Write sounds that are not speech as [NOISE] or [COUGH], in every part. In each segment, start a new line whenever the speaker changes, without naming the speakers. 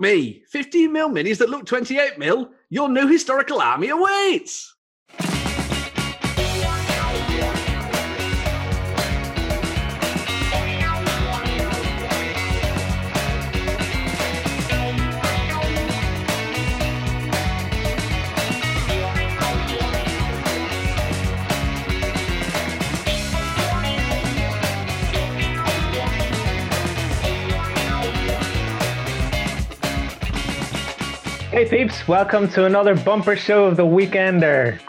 Me. 15 mil minis that look 28 mil. Your new historical army awaits.
Hey peeps, welcome to another bumper show of the Weekender.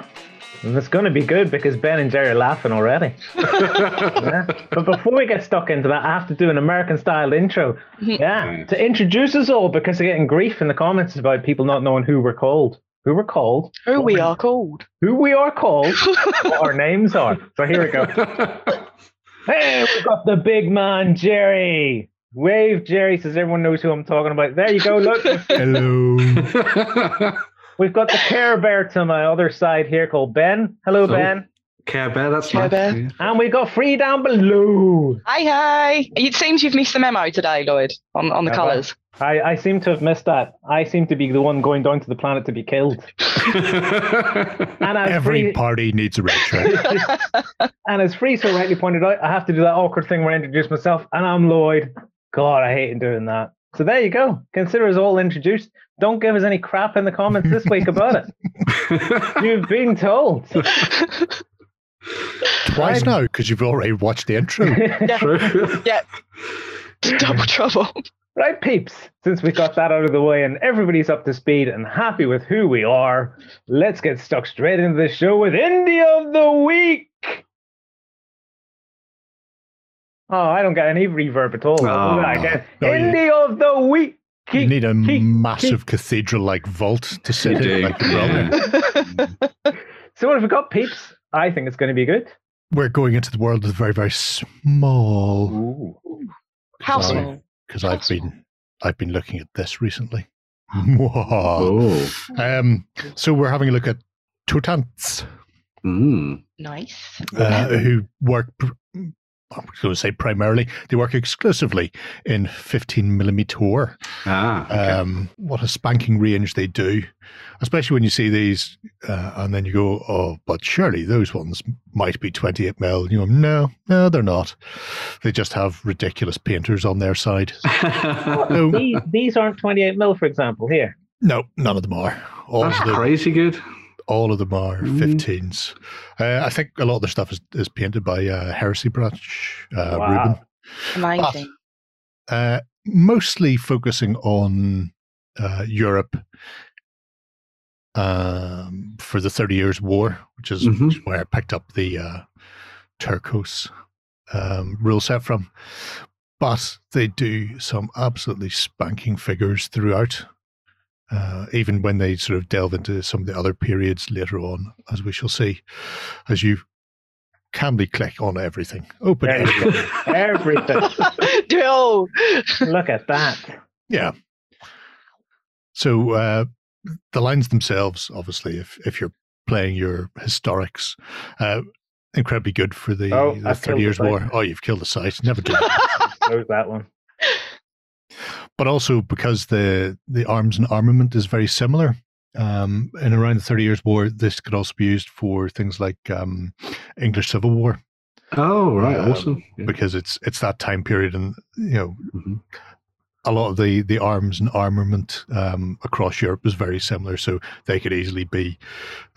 And It's going to be good because Ben and Jerry are laughing already. [LAUGHS] Yeah. But before we get stuck into that, I have to do an American style intro. [LAUGHS] Yeah, to introduce us all because they're getting grief in the comments about people not knowing who we're called. Who we're called,
Who we are called.
who we are called, [LAUGHS] what our names are. So here we go. Hey, we've got the big man, Jerry. Wave, Jerry, says everyone knows who I'm talking about. There you go. Look, [LAUGHS]
Hello. [LAUGHS]
We've got the Care Bear to my other side here called Ben. Hello,
Oh.
Ben.
Care Bear, that's
Care
nice.
Bear.
And we got Free down below.
Hi, hi. It seems you've missed the memo today, Lloyd, on, on the
Have I?
colours.
I, I seem to have missed that. I seem to be the one going down to the planet to be killed. [LAUGHS] And
Every
Free,
party needs a red shirt.
and as Free so rightly pointed out, I have to do that awkward thing where I introduce myself, and I'm Lloyd. God, I hate doing that. So there you go. Consider us all introduced. Don't give us any crap in the comments this week about it. [LAUGHS] You've been told.
Twice now, because you've already watched the intro. [LAUGHS]
True.
yeah. Double [LAUGHS] trouble.
Right, peeps, since we got that out of the way and everybody's up to speed and happy with who we are, let's get stuck straight into the show with Indie of the Week. Oh, I don't get any reverb at all.
Oh,
I get
no, you-
Indie of the Week.
You need a
Keep-
massive cathedral like vault to sit
You
in like the brother. [LAUGHS]
So, what have we got, peeps? I think it's going to be good.
We're going into the world of very, very small.
Ooh.
How small?
Because I've
How
been I've been looking at this recently. [LAUGHS]
Oh.
um, so we're having a look at Totentanz,
Mm.
Nice.
uh, who work. Pr- I'm going to say primarily. They work exclusively in 15 millimeter.
Ah. okay.
um, what a spanking range they do, especially when you see these, uh, and then you go, "Oh, but surely those ones might be 28 mil." You know, no, no, they're not. They just have ridiculous painters on their side. No, [LAUGHS]
These, these aren't 28 mil, for example, here.
no, none of them are. All
That's
of them,
crazy good.
All of them are
Mm.
15s. Uh, I think a lot of their stuff is, is painted by uh, Heresy Branch, uh,
Wow.
Ruben.
Amazing.
uh, mostly focusing on uh, Europe um, for the Thirty Years' War, which is,
Mhm.
where I picked up the uh, Tercios um, rule set from. But they do some absolutely spanking figures throughout. Uh, even when they sort of delve into some of the other periods later on, as we shall see, as you calmly click on everything. Open
There
it.
you go. Everything. [LAUGHS]
Do.
Look at that.
Yeah. So uh, the lines themselves, obviously, if if you're playing your historics, uh, incredibly good for the,
Oh,
the Thirty Years'
the.
War. Oh, you've killed the site. Never do. [LAUGHS]
Close that one.
But also because the the arms and armament is very similar. Um, in around the Thirty Years' War, this could also be used for things like um, English Civil War
Oh, right.
Um,
awesome. Yeah.
because it's it's that time period, and you know
Mhm.
a lot of the, the arms and armament um, across Europe is very similar, so they could easily be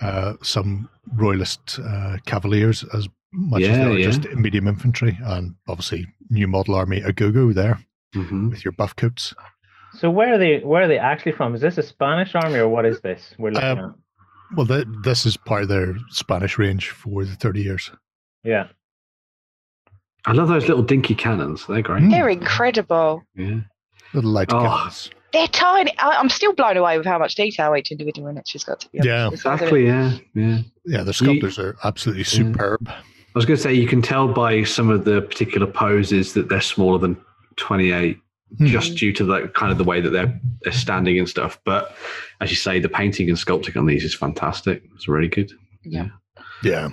uh, some royalist uh, cavaliers as much as they were
yeah.
just medium infantry, and obviously new model army a go go there
Mhm.
with your buff coats.
So where are they? Where are they actually from? Is this a Spanish army or what is this we're looking
Um, Well, th- this is part of their Spanish range for the thirty years.
Yeah.
I love those little dinky cannons. They're great.
Mm.
They're incredible.
Yeah.
Little light
Oh.
cannons.
They're tiny. I, I'm still blown away with how much detail each individual miniature's got. To be honest.
Yeah.
It's
Exactly. Yeah. Yeah.
Yeah, the
You-
sculptors are absolutely superb.
I was going to say you can tell by some of the particular poses that they're smaller than 28,
Hmm.
just due to the kind of the way that they're they're standing and stuff. But as you say, the painting and sculpting on these is fantastic. It's really good.
Yeah.
Yeah.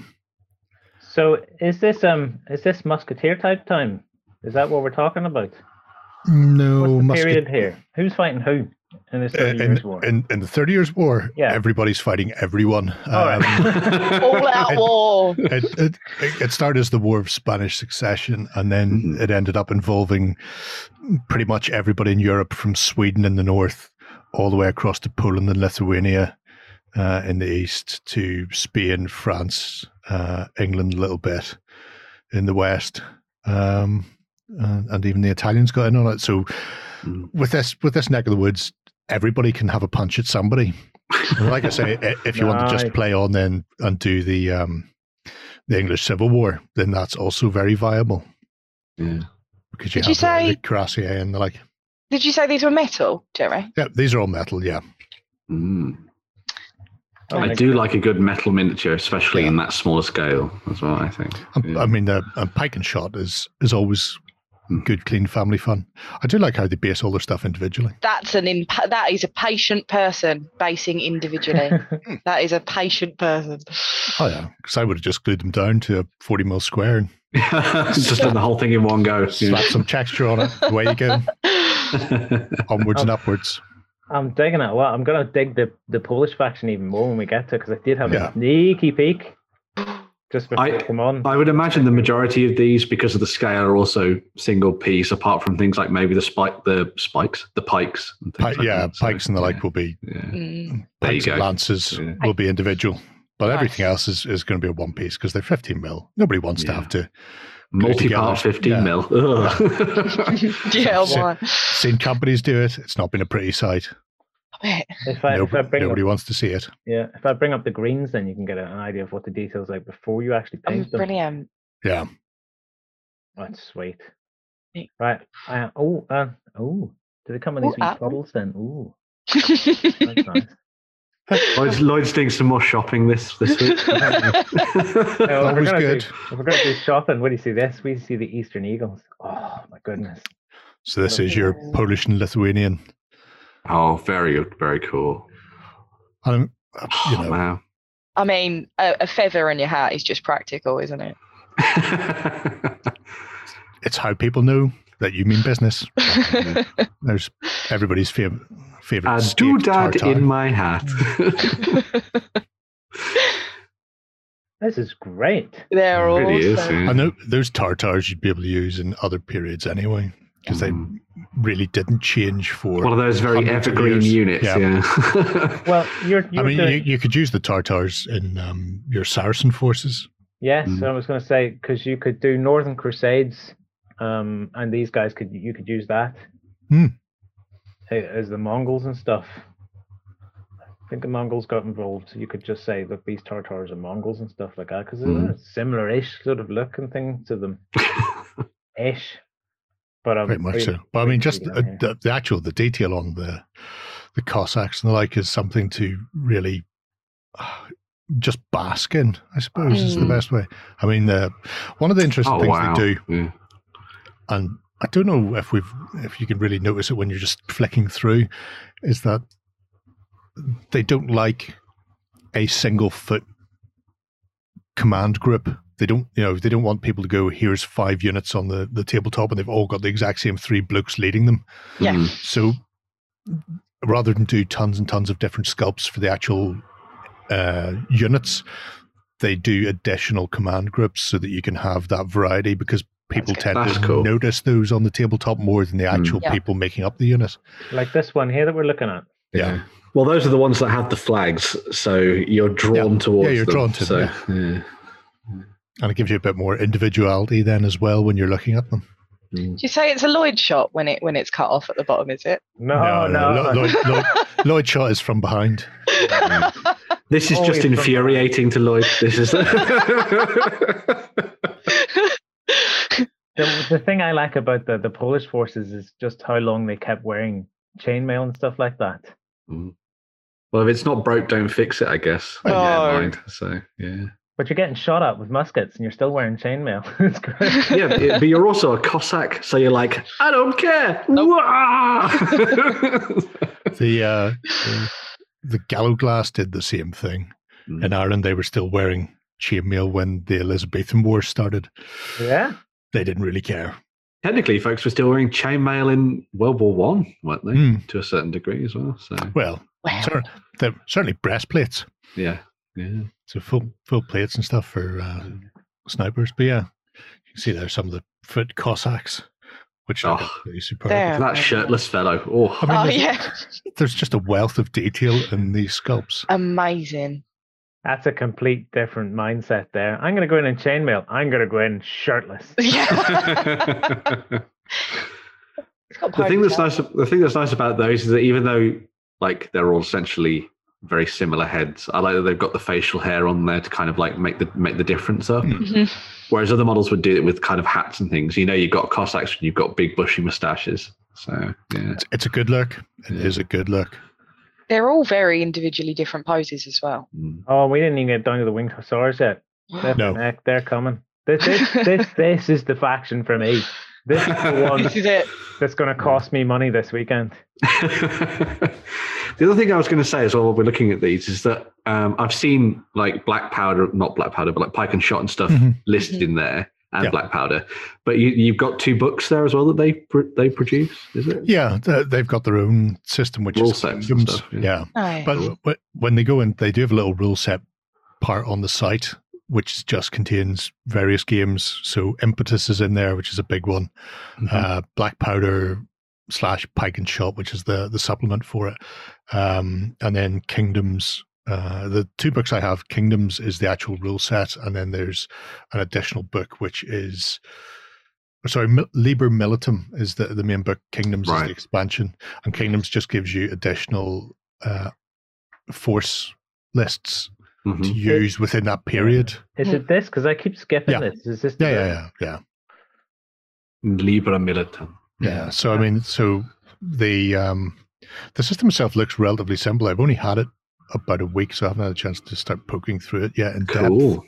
So is this um is this musketeer type time? Is that what we're talking about?
No,
What's the
musket-
period here? Who's fighting who? In this 30
in,
years war.
in, in the Thirty Years' War,
Yeah.
everybody's fighting everyone.
All right.
Um, [LAUGHS]
All out
It-
war.
it, it, it started as the War of Spanish Succession, and then
Mhm.
it ended up involving pretty much everybody in Europe, from Sweden in the north all the way across to Poland and Lithuania uh, in the east to Spain, France, uh, England a little bit in the west, um, and, and even the Italians got in on it. So
Mm.
with this with this neck of the woods, everybody can have a punch at somebody. Like I say, [LAUGHS] if you want to just play on then and do the um, the English Civil War, then that's also very viable
yeah.
because you
Did
have the-
say-
the cuirassier and the like.
Did you say these were metal, Jerry?
Yeah, these are all metal. Yeah,
Mm.
Oh
I do
God.
like a good metal miniature, especially
Yeah.
in that smaller scale as well. I think.
Um,
Yeah.
I mean, the uh, pike and shot is is always.
Mm.
good, clean family fun. I do like how they base all their stuff individually.
That's an imp- that is a patient person basing individually. [LAUGHS] that is a patient person.
Oh yeah, because I would have just glued them down to a forty mil square and [LAUGHS]
just done the whole thing in one go.
slap some texture on it. Away you go, [LAUGHS] onwards and upwards.
I'm digging it. Well, I'm gonna dig the, the Polish faction even more when we get to it because I did have
Yeah.
a sneaky peek just before
I-
I come on.
I would imagine the majority of these, because of the scale, are also single piece. Apart from things like maybe the spike, the spikes, the pikes. And things
Pi-
like
yeah,
that. So,
pikes and the
yeah,
like will be
Yeah.
Mm.
There you
pikes and
go.
lances
Yeah.
will be individual, but
Nice.
everything else is, is going to be a one piece because they're fifteen mil. Nobody wants to have to.
Multi-part, fifteen
Yeah.
mil. Ugh.
yeah, [LAUGHS] [LAUGHS]
So-
why?
Seen companies do it. It's not been a pretty sight.
I [LAUGHS] bet.
if I, if I
Nobody,
bring up,
wants to see it.
yeah, if I bring up the greens, then you can get an idea of what the details like before you actually
Oh,
paint them.
brilliant.
Yeah,
That's sweet. Right. Uh, oh, uh, oh. Do they come in
Ooh,
these wee
apple.
bottles then? Ooh, that's [LAUGHS] nice.
Lloyd's, Lloyd's doing some more shopping this this week.
Yeah, [LAUGHS] well, if we're gonna
good.
Do, if we're going to do shopping, what do you see this? We see the Eastern Eagles. Oh, my goodness.
so this is your Polish and Lithuanian.
Oh, very good, very cool.
And uh, [SIGHS] you
Oh,
know,
wow.
I mean, a, a feather in your hat is just practical, isn't it? [LAUGHS]
it's how people know that you mean business. [LAUGHS] There's everybody's favorite favorite.
A doodad in my hat. [LAUGHS]
This is great.
They're
It really
awesome.
yeah.
I know those tartars you'd be able to use in other periods anyway, because
Mm.
they really didn't change for.
One of those very evergreen
years.
units.
Yeah.
Yeah. [LAUGHS] [LAUGHS]
Well, you're, you're
I mean,
doing,
you, you could use the tartars in um, your Saracen forces.
yes.
Mm.
I was going to say because you could do Northern Crusades, um, and these guys could you could use that
Hmm.
a- as the Mongols and stuff. I think the Mongols got involved. You could just say, look, these Tartars are Mongols and stuff like that because
Hmm.
they're a similar-ish sort of look and thing to them, [LAUGHS] ish. But um,
Very much
we-
so. But I mean, just
do
uh,
that here.
the, the actual the detail on the the Cossacks and the like is something to really uh, [SIGHS] just bask in. I suppose is the
Mm.
best way. I mean, the one of the interesting
oh
things
wow.
they do,
Yeah.
and I don't know if we've if you can really notice it when you're just flicking through, is that they don't like a single foot command group. They don't, you know, they don't want people to go. Here's five units on the the tabletop, and they've all got the exact same three blokes leading them.
Yeah.
Mm.
So rather than do tons and tons of different sculpts for the actual uh, units, they do additional command groups so that you can have that variety because people tend
That's
to
cool.
notice those on the tabletop more than the
Mm.
actual
Yeah.
people making up the unit.
like this one here that we're looking at.
Yeah.
Well, those are the ones that have the flags, so you're drawn towards.
Yeah, you're
them,
drawn to
so,
them,
yeah.
And it gives you a bit more individuality then as well when you're looking at them.
Mm.
Do you say it's a Lloyd shot when it when it's cut off at the bottom? Is it?
No, no.
Lo- Lloyd, Lloyd, Lloyd shot is from behind. [LAUGHS]
This is
Oh,
just infuriating to Lloyd. This is. [LAUGHS] [LAUGHS]
the, the thing I like about the, the Polish forces is just how long they kept wearing chainmail and stuff like that.
well, if it's not broke, don't fix it. I guess.
Oh.
Yeah, mind. So yeah.
But you're getting shot at with muskets and you're still wearing chainmail. [LAUGHS] it's great. [LAUGHS]
Yeah, but but you're also a Cossack, so you're like, I don't care. Wah! [LAUGHS]
The uh, the, the Gallowglass did the same thing.
Mm.
In Ireland, they were still wearing chainmail when the Elizabethan War started.
yeah.
They didn't really care.
technically, folks were still wearing chainmail in World War One, weren't they?
Mm.
To a certain degree as well. So
Well,
Well,
cer- they're certainly breastplates.
yeah, yeah.
So full full plates and stuff for uh, snipers. But yeah, you can see there's some of the foot Cossacks, which are
Oh.
pretty superb.
There.
That shirtless fellow. Oh,
I mean,
oh
there's,
yeah, [LAUGHS]
there's just a wealth of detail in these sculpts.
amazing.
That's a complete different mindset there. I'm going to go in in chainmail. I'm going to go in shirtless. [LAUGHS]
Yeah. [LAUGHS]
the thing that's nice, the thing that's nice about those is that even though like they're all essentially very similar heads, I like that they've got the facial hair on there to kind of like make the make the difference up.
Hmm.
Mhm.
Whereas other models would do it with kind of hats and things. You know, you've got Cossacks and you've got big bushy moustaches. So yeah,
It's, it's a good look. It is
Yeah.
a good look.
They're all very individually different poses as well.
Mm.
Oh, we didn't even get down to the winged hussars yet. [GASPS] Flip
No.
they're coming. This, this, this, [LAUGHS] this is the faction for me. This is the one [LAUGHS]
this is it.
that's going to cost me money this weekend. [LAUGHS]
the other thing I was going to say as well, while we're looking at these, is that um, I've seen like black powder, not black powder, but like pike and shot and stuff
Mhm.
listed in there, and
Yeah.
black powder. But you, you've got two books there as well that they pr- they produce, is it?
Yeah, they've got their own system, which
Rule
is
sets and stuff, yeah.
yeah.
Oh, yeah.
But w- when they go in, they do have a little rule set part on the site, which just contains various games. So Impetus is in there, which is a big one.
Mhm.
Uh, Black Powder slash Pike and Shot, which is the the supplement for it. Um, and then Kingdoms. Uh, the two books I have, Kingdoms is the actual rule set, and then there's an additional book which is. Sorry, Liber Militum is the, the main book. Kingdoms is the expansion, and Kingdoms just gives you additional uh, force lists
Mhm.
to use within that period.
Is it this? Because I keep skipping
Yeah.
this. Is this?
Yeah, yeah, yeah, yeah.
Liber Militum.
Yeah. So I mean, so the um, the system itself looks relatively simple. I've only had it about a week, so I haven't had a chance to start poking through it yet in
Cool.
depth.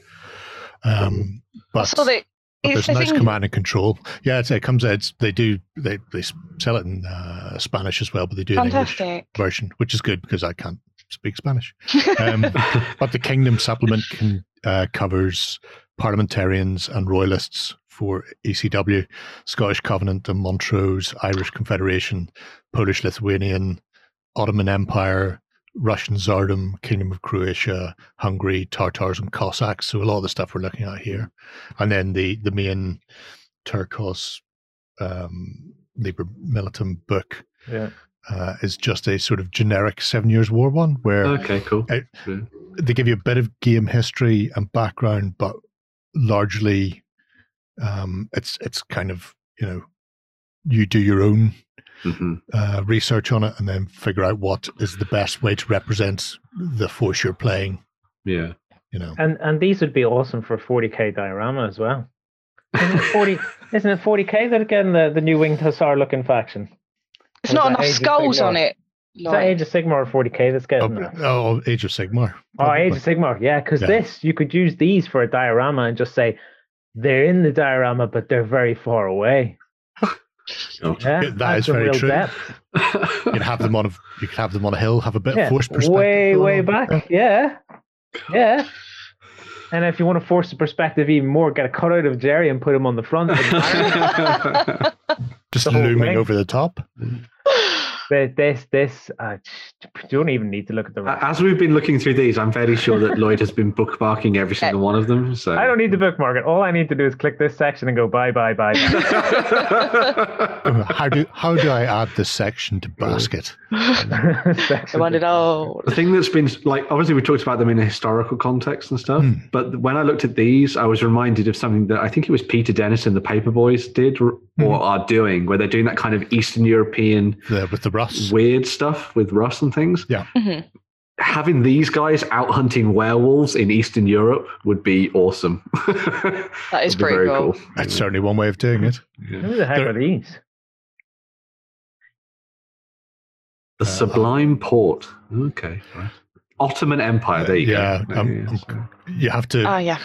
Um, but,
so that
but there's nice
thing-
command and control. Yeah, it's, it comes out. It's, they do they they sell it in uh, Spanish as well, but they do an English version, which is good because I can't speak Spanish. Um, [LAUGHS] but the Kingdom supplement can, uh, covers parliamentarians and royalists for ECW, Scottish Covenant and Montrose, Irish Confederation, Polish Lithuanian, Ottoman Empire, Russian Tsardom, Kingdom of Croatia, Hungary, Tartars and Cossacks. So a lot of the stuff we're looking at here, and then the the main Tercios um, Liber Militum book
Yeah.
Uh, is just a sort of generic Seven Years War one where
Okay, cool.
I-
Yeah.
they give you a bit of game history and background, but largely um, it's it's kind of you know you do your own
Mhm.
uh, research on it and then figure out what is the best way to represent the force you're playing.
Yeah.
You know,
And and these would be awesome for 40k diorama as well. Isn't it 40? [LAUGHS] isn't it 40k that again the, the new winged hussar looking faction?
There's not enough
Age of
skulls
Sigmar?
on it.
Is that
Like,
Age of Sigmar or 40k that's getting
oh, oh, Age of Sigmar.
Oh, Age of Sigmar, yeah, because
Yeah.
this you could use these for a diorama and just say they're in the diorama, but they're very far away. [LAUGHS]
Oh.
Yeah,
Yeah, that
adds
is
some
very
real
true.
depth.
You can have them on a you can have them on a hill, have a bit
Yeah,
of force perspective.
way, way
going on.
back. Yeah, yeah. And if you want to force the perspective even more, get a cutout of Jerry and put him on the front. [LAUGHS]
Just
the whole
looming
thing.
over the top.
But this, this, uh, don't even need to look at the. rest.
As we've been looking through these, I'm fairly sure that Lloyd has been bookmarking every [LAUGHS] single one of them. So
I don't need to bookmark it. All I need to do is click this section and go bye, bye, bye. bye. [LAUGHS]
How do how do I add this section to basket? [LAUGHS]
I
Section.
wondered, oh,
The thing that's been like, obviously, we talked about them in a historical context and stuff.
Hmm.
But when I looked at these, I was reminded of something that I think it was Peter Dennis and the Paperboys did or
Hmm.
are doing, where they're doing that kind of Eastern European
The, with the Russ.
weird stuff with Russ and things.
mhm.
Having these guys out hunting werewolves in Eastern Europe would be awesome. [LAUGHS]
That is pretty
very
cool.
That's certainly one way of doing it.
Yeah.
Who the heck
There-
are these?
The Sublime Porte. Okay. Right. Ottoman Empire. There you
Yeah,
go.
um,
Yeah,
um, You have to
Oh, yeah.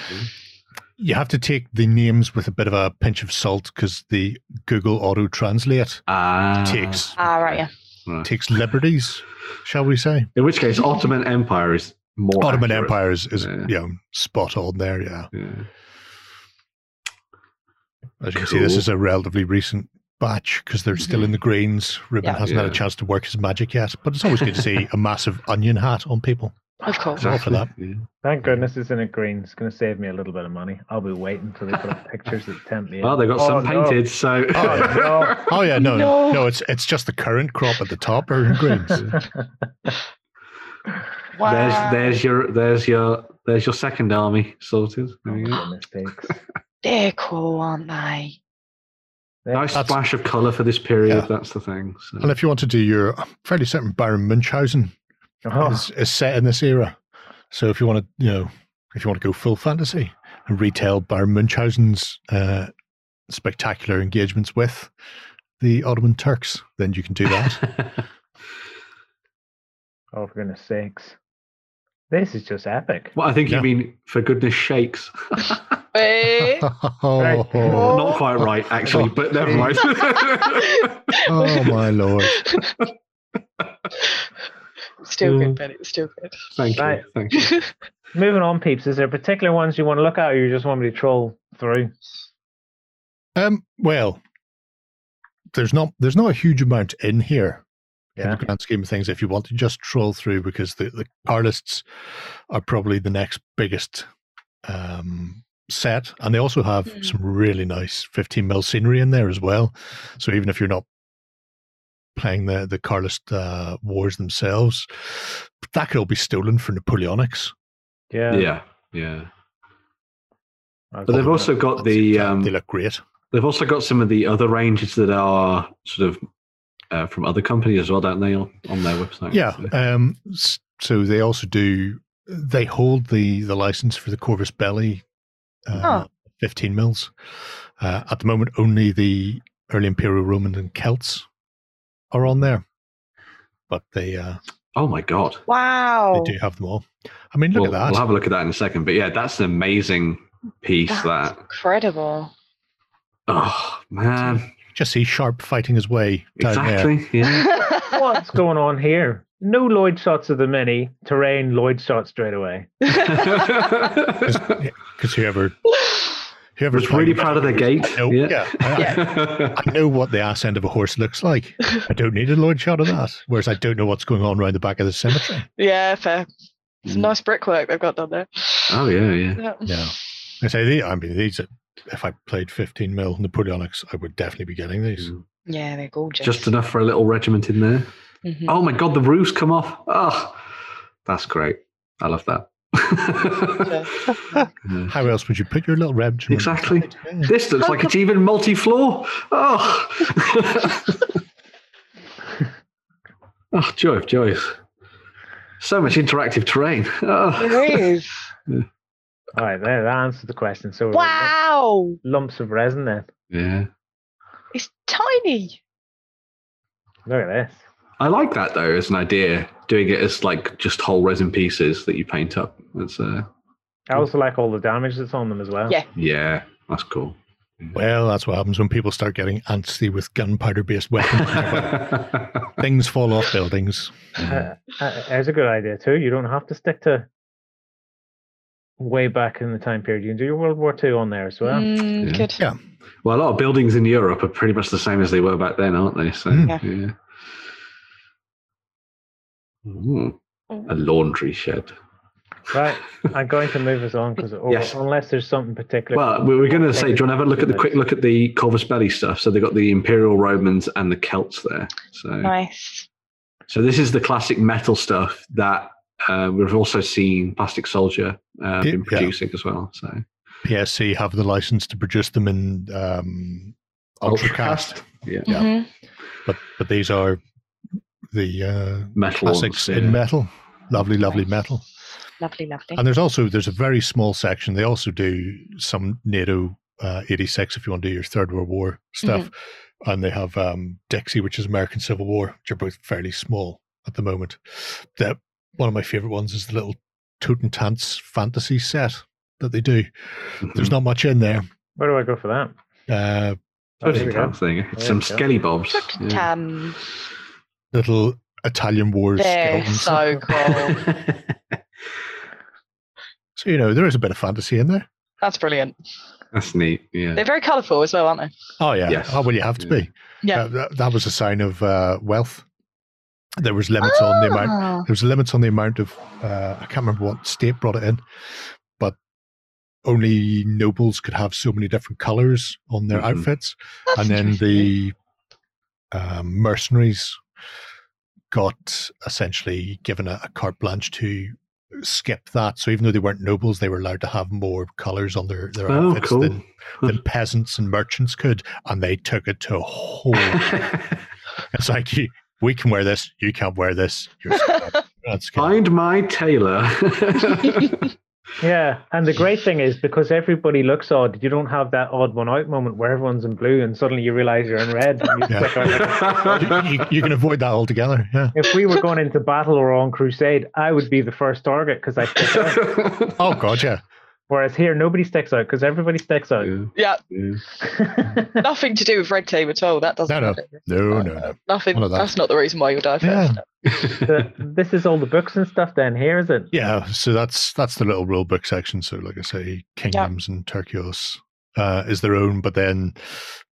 you have to take the names with a bit of a pinch of salt because the Google auto translate
Ah.
takes
Ah, right, yeah.
Right.
takes liberties, shall we say?
In which case, Ottoman Empire is more.
Ottoman
accurate.
Empire is, is
Yeah.
you know, spot on there. Yeah,
Yeah.
As you can see, this is a relatively recent batch because they're still in the mm-hmm. greens. Ruben
Yeah.
hasn't had a chance to work his magic yet, but it's always good to see a massive onion hat on people.
Of course.
all for that.
Yeah.
Thank goodness it's in a green. It's going to save me a little bit of money. I'll be waiting until they put up pictures that tempt me. in.
Oh, they got some oh,
no.
painted, so
Oh, no. [LAUGHS]
Oh yeah, no, no,
No.
no, it's it's just the current crop at the top are in greens. [LAUGHS]
Wow.
there's there's your there's your there's your second army sorted. Oh, there you go.
They're cool, aren't they?
Nice
That's-
splash of colour for this period.
Yeah.
That's the thing. So.
and if you want to do your I'm fairly certain Baron Munchausen
Oh,
is, is set in this era. So if you want to, you know, if you want to go full fantasy and retell Baron Munchausen's uh, spectacular engagements with the Ottoman Turks, then you can do that. [LAUGHS]
oh, for goodness sakes. This is just epic.
well, I think
Yeah.
you mean for goodness shakes. [LAUGHS]
Eh?
oh,
Not quite right, actually, but never mind. [LAUGHS]
oh my lord!
Still
Mm.
good, Ben. It's still good.
Thank you.
Right.
Thank you. [LAUGHS]
Moving on, peeps. Is there particular ones you want to look at, or you just want me to troll through?
Um, well, there's not there's not a huge amount in here in
Yeah.
the grand scheme of things. If you want to just troll through, because the the Carlists are probably the next biggest um, set, and they also have
Mm.
some really nice 15 mil scenery in there as well. So even if you're not playing the the Carlist uh, wars themselves, that could all be stolen for Napoleonics.
Yeah.
Yeah, yeah.
I'll
But they've also got the um,
they look great.
they've also got some of the other ranges that are sort of uh, from other companies as well, don't they? On, on their website.
Yeah.
So-
Um, so they also do. They hold the the license for the Corvus Belli, uh,
Oh.
fifteen mils. Uh, at the moment, only the early Imperial Roman and Celts are on there, but they uh,
Oh my god.
Wow.
they do have them all. I mean, look
We'll,
at that.
we'll have a look at that in a second. But yeah, that's an amazing piece.
That's
That.
incredible.
Oh man.
Just see Sharpe fighting his way down there.
Exactly. Yeah. [LAUGHS]
What's going on here? No Lloyd shots of the mini, terrain Lloyd shot straight away. [LAUGHS]
Because whoever whoever [LAUGHS]
was really proud of the gate.
I know, yeah. I, [LAUGHS] I know what the ass end of a horse looks like. I don't need a Lloyd shot of that. Whereas I don't know what's going on around the back of the cemetery.
yeah, fair. Some
Mm.
nice brickwork they've got done there.
Oh yeah, yeah.
Yeah.
Yeah. I say the I mean these are, if I played 15 mil Napoleonics, I would definitely be getting these.
Mm.
Yeah, they're gorgeous.
Just enough for a little regiment in there.
Mhm.
Oh my god, the roofs come off. Oh, that's great. I love that. Yeah. [LAUGHS]
How else would you put your little regiment?
Exactly.
Yeah.
This looks like it's even multi-floor. Oh, oh, joy of joys! So much interactive terrain. Oh.
It is. [LAUGHS]
All right, there, that answers the question. So,
wow.
lumps of resin then.
Yeah,
It's tiny.
Look at this.
I like that though as an idea. Doing it as like just whole resin pieces that you paint up. That's uh,
I also like all the damage that's on them as well.
Yeah.
yeah, that's cool.
Well, that's what happens when people start getting antsy with gunpowder based weapons. [LAUGHS] Things fall off buildings.
Uh, uh, it's a good idea too. You don't have to stick to way back in the time period. You can do your World War II on there as well.
Mm,
Yeah.
Good.
Yeah.
well, a lot of buildings in Europe are pretty much the same as they were back then, aren't they? So
Mm.
Yeah.
yeah. Ooh, a laundry shed.
Right, I'm going to move us on because [LAUGHS]
Yes.
unless there's something particular.
Well, we were going to say, do you want to have a look at the quick look at the Corvus Belli stuff? So they've got the Imperial Romans and the Celts there. So,
Nice.
so this is the classic metal stuff that uh, we've also seen Plastic Soldier uh,
Yeah.
been producing as well. So
PSC have the license to produce them in um, Ultracast,
yeah,
Yeah.
Mhm.
but but these are the uh,
metal
classics
ones,
in metal. Lovely, lovely
Nice.
metal.
Lovely, lovely.
And there's also there's a very small section. They also do some NATO uh, 86 if you want to do your Third World War stuff, and they have um, Dixie, which is American Civil War, which are both fairly small at the moment. That one of my favorite ones is the little Totentanz fantasy set that they do. There's
Mhm.
not much in there.
Where do I go for that?
Uh,
Oh, there we
thing. It's
There
some
we go.
skelly bobs. Yeah.
Tan.
Little Italian wars
They're
skeletons.
so cool. [LAUGHS]
So you know there is a bit of fantasy in there.
That's brilliant.
That's neat. Yeah.
They're very colourful as well, aren't they?
Oh yeah.
Yes.
Oh well, you have to
Yeah.
be.
Yeah.
Uh, that, that was a sign of uh, wealth. There was limits on the amount.
Ah.
There was limits on the amount of. Uh, I can't remember what state brought it in, but only nobles could have so many different colors on their
Mhm.
outfits,
That's
and then the um, mercenaries got essentially given a, a carte blanche to skip that. So even though they weren't nobles, they were allowed to have more colors on their their
Oh,
outfits
cool.
than, than peasants and merchants could, and they took it to a whole. [LAUGHS] [LAUGHS] it's like you, we can wear this, you can't wear this. You're. [LAUGHS]
Find my tailor.
Yeah, and the great thing is because everybody looks odd, you don't have that odd one out moment where everyone's in blue and suddenly you realize you're in red. and you
Yeah. you, [LAUGHS] you- you can avoid that altogether. Yeah.
if we were going into battle or on crusade, I would be the first target because I. [LAUGHS]
Oh god, yeah.
Whereas here, nobody sticks out because everybody sticks out.
Yeah,
Yeah,
yeah. [LAUGHS]
nothing to do with red team at all. That doesn't.
No, no.
matter.
No, no, no.
Nothing.
None of that.
That's not the reason why you'll die
Yeah.
first.
So this is all the books and stuff. Then here is it?
Yeah, so that's that's the little rule book section. So, like I say, kingdoms and Tercios uh, is their own, but then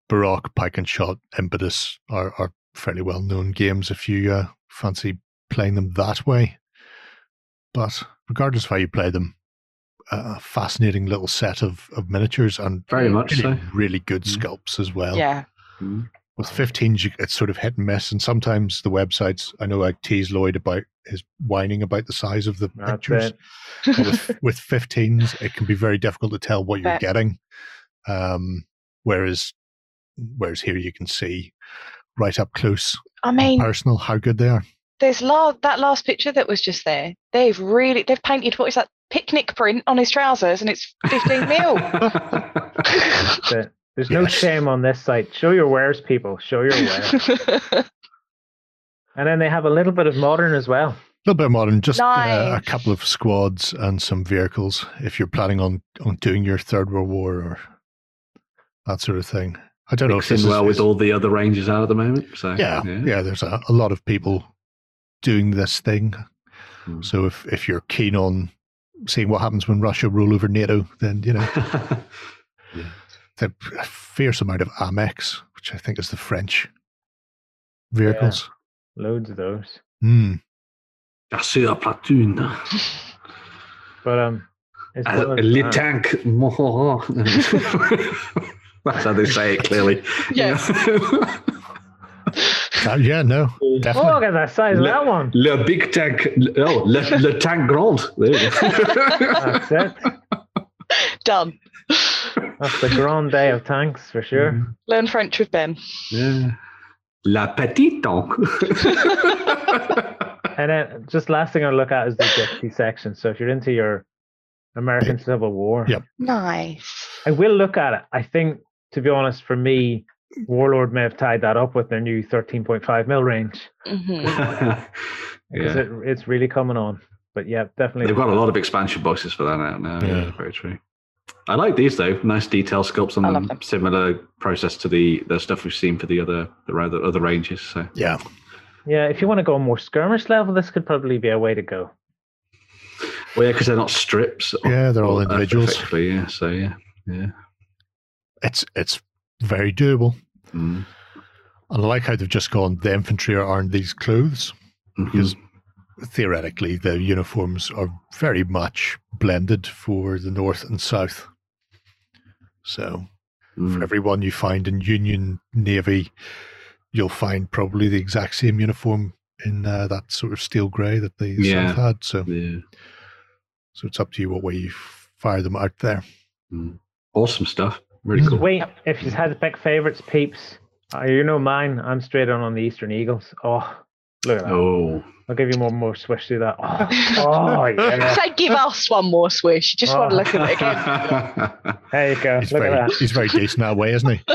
Baroque, Pike and Shot, Impetus are, are fairly well known games if you uh, fancy playing them that way. But regardless of how you play them, a fascinating little set of, of miniatures and
Very much
really,
so.
really good
Mm.
sculpts as well.
Yeah.
Mm.
With 15s, it's sort of hit and miss, and sometimes the websites. I know I tease Lloyd about his whining about the size of the
That's
pictures. with, [LAUGHS] with 15s, it can be very difficult to tell what you're
Bet.
getting. Um, whereas, whereas here you can see right up close,
I mean,
personal, how good they are.
There's la- that last picture that was just there. They've really they've painted what is that picnic print on his trousers, and it's 15 mil. [LAUGHS]
There's no
Yes.
shame on this site. Show your wares, people. Show your wares. [LAUGHS] and then they have a little bit of modern as well.
A little bit modern, just uh, a couple of squads and some vehicles if you're planning on, on doing your Third World War or that sort of thing. I don't know if
Mixing
this is,
well with all the other ranges out at the moment. So
yeah, yeah, There's a, a lot of people doing this thing.
Mm.
So if if you're keen on seeing what happens when Russia rule over NATO, then you know [LAUGHS] yeah. the fierce amount of AMX, which I think is the French vehicles.
Loads of those.
Mm.
Assure platoon.
But um, as
Uh,
well as
Le
that-
tank. That's how they say it clearly.
Yeah. [LAUGHS]
Uh, yeah, no,
Oh,
definitely.
look at the size of that one.
Le big tank. Oh, le, le tank grand. There you go.
That's it.
Done.
That's the grand day of tanks for sure.
Learn French with Ben.
Yeah. La petite tank. [LAUGHS]
And then just last thing I'll look at is the Dixie section. So if you're into your American Civil War,
Yep.
Nice.
I will look at it. I think, to be honest, for me, Warlord may have tied that up with their new 13.5 mil range
hmm
because [LAUGHS]
yeah.
it, it's really coming on. But yeah, definitely.
They've got a lot of expansion boxes for that out now. Yeah.
Yeah.
very true. I like these though. Nice detail sculpts on them.
them.
Similar process to the the stuff we've seen for the other the other, other ranges. So
Yeah,
Yeah, if you want to go more skirmish level, this could probably be a way to go.
well, yeah, because they're not strips.
Yeah, they're all
uh,
individuals.
effectively, Yeah. So yeah. Yeah.
it's it's very doable.
Mm.
And I like how they've just gone. The infantry are aren't these clothes
Mhm.
because theoretically the uniforms are very much blended for the north and south. So
Mm.
for everyone you find in Union Navy, you'll find probably the exact same uniform in uh, that sort of steel grey that the
Yeah.
South had. So,
Yeah.
so it's up to you what way you fire them out there.
Mm. Awesome stuff. Really cool.
Wait, if you had to pick favorites, peeps, uh, you know mine. I'm straight on on the Eastern Eagles. Oh, look at that.
Oh.
I'll give you one more swish through that. Oh, [LAUGHS] oh yeah.
Say, give us one more swish. You just want to look at it again. [LAUGHS]
There you go.
He's
Look
very,
at
he's very decent that way, isn't he? [LAUGHS]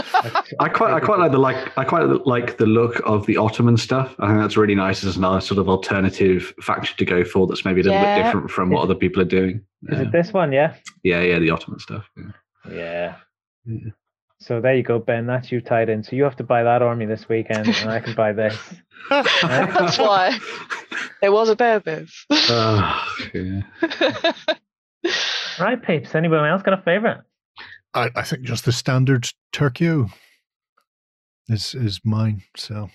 I quite, I quite like the like, I quite like the look of the Ottoman stuff. I think that's really nice as another sort of alternative faction to go for. That's maybe a little
Yeah.
bit different from what other people are doing.
Is
Yeah,
it this one? Yeah.
yeah, yeah, the Ottoman stuff. Yeah.
Yeah.
Yeah.
So there you go, Ben. That's you tied in. So you have to buy that army this weekend, and I can buy this. [LAUGHS]
That's [LAUGHS] why there was a bear this.
Ah, yeah. [LAUGHS]
Right, peeps. Anyone else got a favorite?
I, I think just the standard Turkio is is mine. So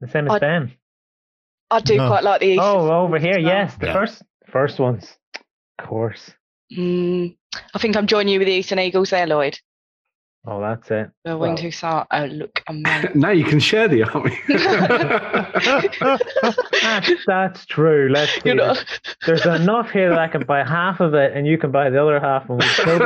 The same as
I-
Ben.
I do
No.
quite like the Eastern.
Oh, over here, yes, the
Yeah.
first first ones, of course.
Mm, I think I'm joining you with the Eastern Eagles there, Lloyd.
Oh, that's it.
The
Well-
winged hussar. Oh, uh, look [LAUGHS] amazing.
now you can share the army.
That's, [LAUGHS] [LAUGHS] that's true. Let's see.
you know.
There's, there's enough here that I can buy half of it, and you can buy the other half, and we still be.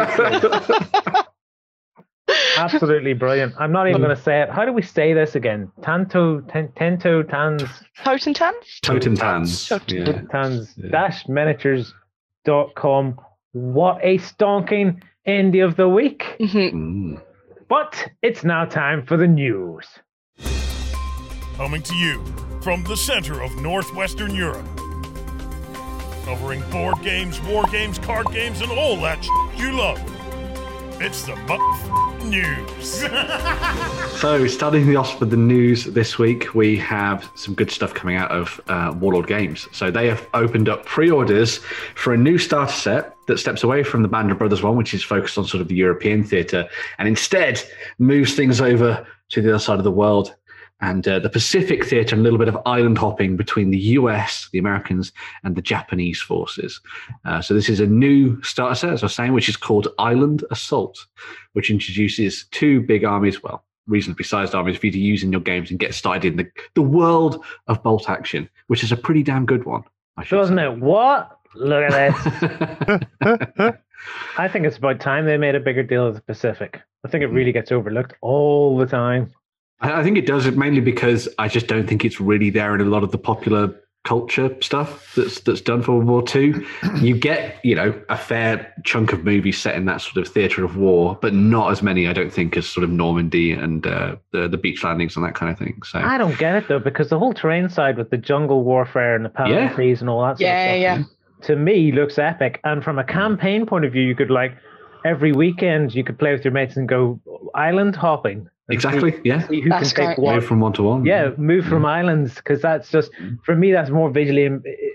Absolutely brilliant. I'm not even hmm. going to say it. How do we say this again? Tanto, ten, tento, tans,
Totem Tan?
Totem Tans.
Totem
Yeah.
tans
Yeah.
dash miniatures.com. What a stonking indie of the week.
Mhm.
Mm.
But it's now time for the news.
Coming to you from the center of Northwestern Europe. Covering board games, war games, card games, and all that sh- you love. It's the news. [LAUGHS]
So, starting the off with the news this week, we have some good stuff coming out of uh, Warlord Games. So, they have opened up pre orders for a new starter set that steps away from the Band of Brothers one, which is focused on sort of the European theatre, and instead moves things over to the other side of the world and uh, the Pacific theatre, and a little bit of island hopping between the US, the Americans, and the Japanese forces. Uh, so, this is a new starter set, as I was saying, which is called Island Assault, which introduces two big armies, well, reasonably sized armies for you to use in your games and get started in the, the world of bolt action, which is a pretty damn good one. I should
Doesn't
say.
it? What? Look at this. [LAUGHS] I think it's about time they made a bigger deal of the Pacific. I think it really gets overlooked all the time.
I I think it does it mainly because I just don't think it's really there in a lot of the popular culture stuff that's that's done for World War Two. You get, you know, a fair chunk of movies set in that sort of theatre of war, but not as many, I don't think, as sort of Normandy and uh, the the beach landings and that kind of thing. So
I don't get it though, because the whole terrain side with the jungle warfare and the
Yeah.
Palanquins and all that sort
Yeah,
of
yeah.
stuff, to me looks epic. And from a campaign point of view, you could like every weekend you could play with your mates and go island hopping. And see-
exactly, yeah.
See who
That's
can take
great.
what.
Move from one to one.
Yeah, move from islands because that's just for me. That's more visually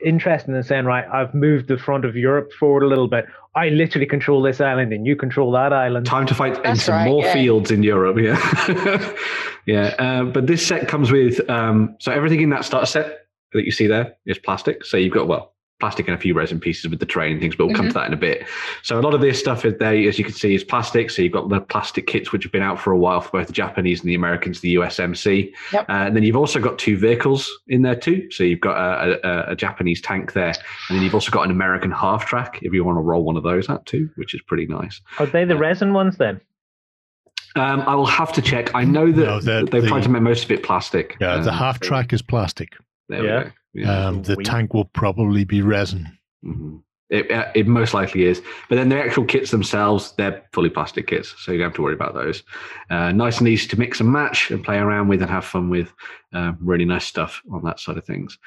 interesting than saying, right, I've moved the front of Europe forward a little bit. I literally control this island, and you control that island.
Time to fight in
That's
some
right,
more
yeah.
fields in Europe. Yeah, [LAUGHS] yeah. Uh, but this set comes with um, so everything in that starter set that you see there is plastic. So you've got well plastic and a few resin pieces with the tray and things, but we'll come to that in a bit. So a lot of this stuff is there, as you can see, is plastic. So you've got the plastic kits which have been out for a while for both the Japanese and the Americans, the USMC.
Yep.
Uh, and then you've also got two vehicles in there too. So you've got a, a, a Japanese tank there, and then you've also got an American half track if you want to roll one of those out too, which is pretty nice.
Are they the resin ones then?
Um, I will have to check. I know that
No,
they've
the-
tried to make most of it plastic.
yeah, the
Um,
half track is plastic.
There
Yeah.
We go. Yeah.
Um, the tank will probably be resin.
Mhm. It, uh, it most likely is. But then the actual kits themselves, they're fully plastic kits, so you don't have to worry about those. Uh, nice and easy to mix and match and play around with and have fun with. Uh, really nice stuff on that side of things.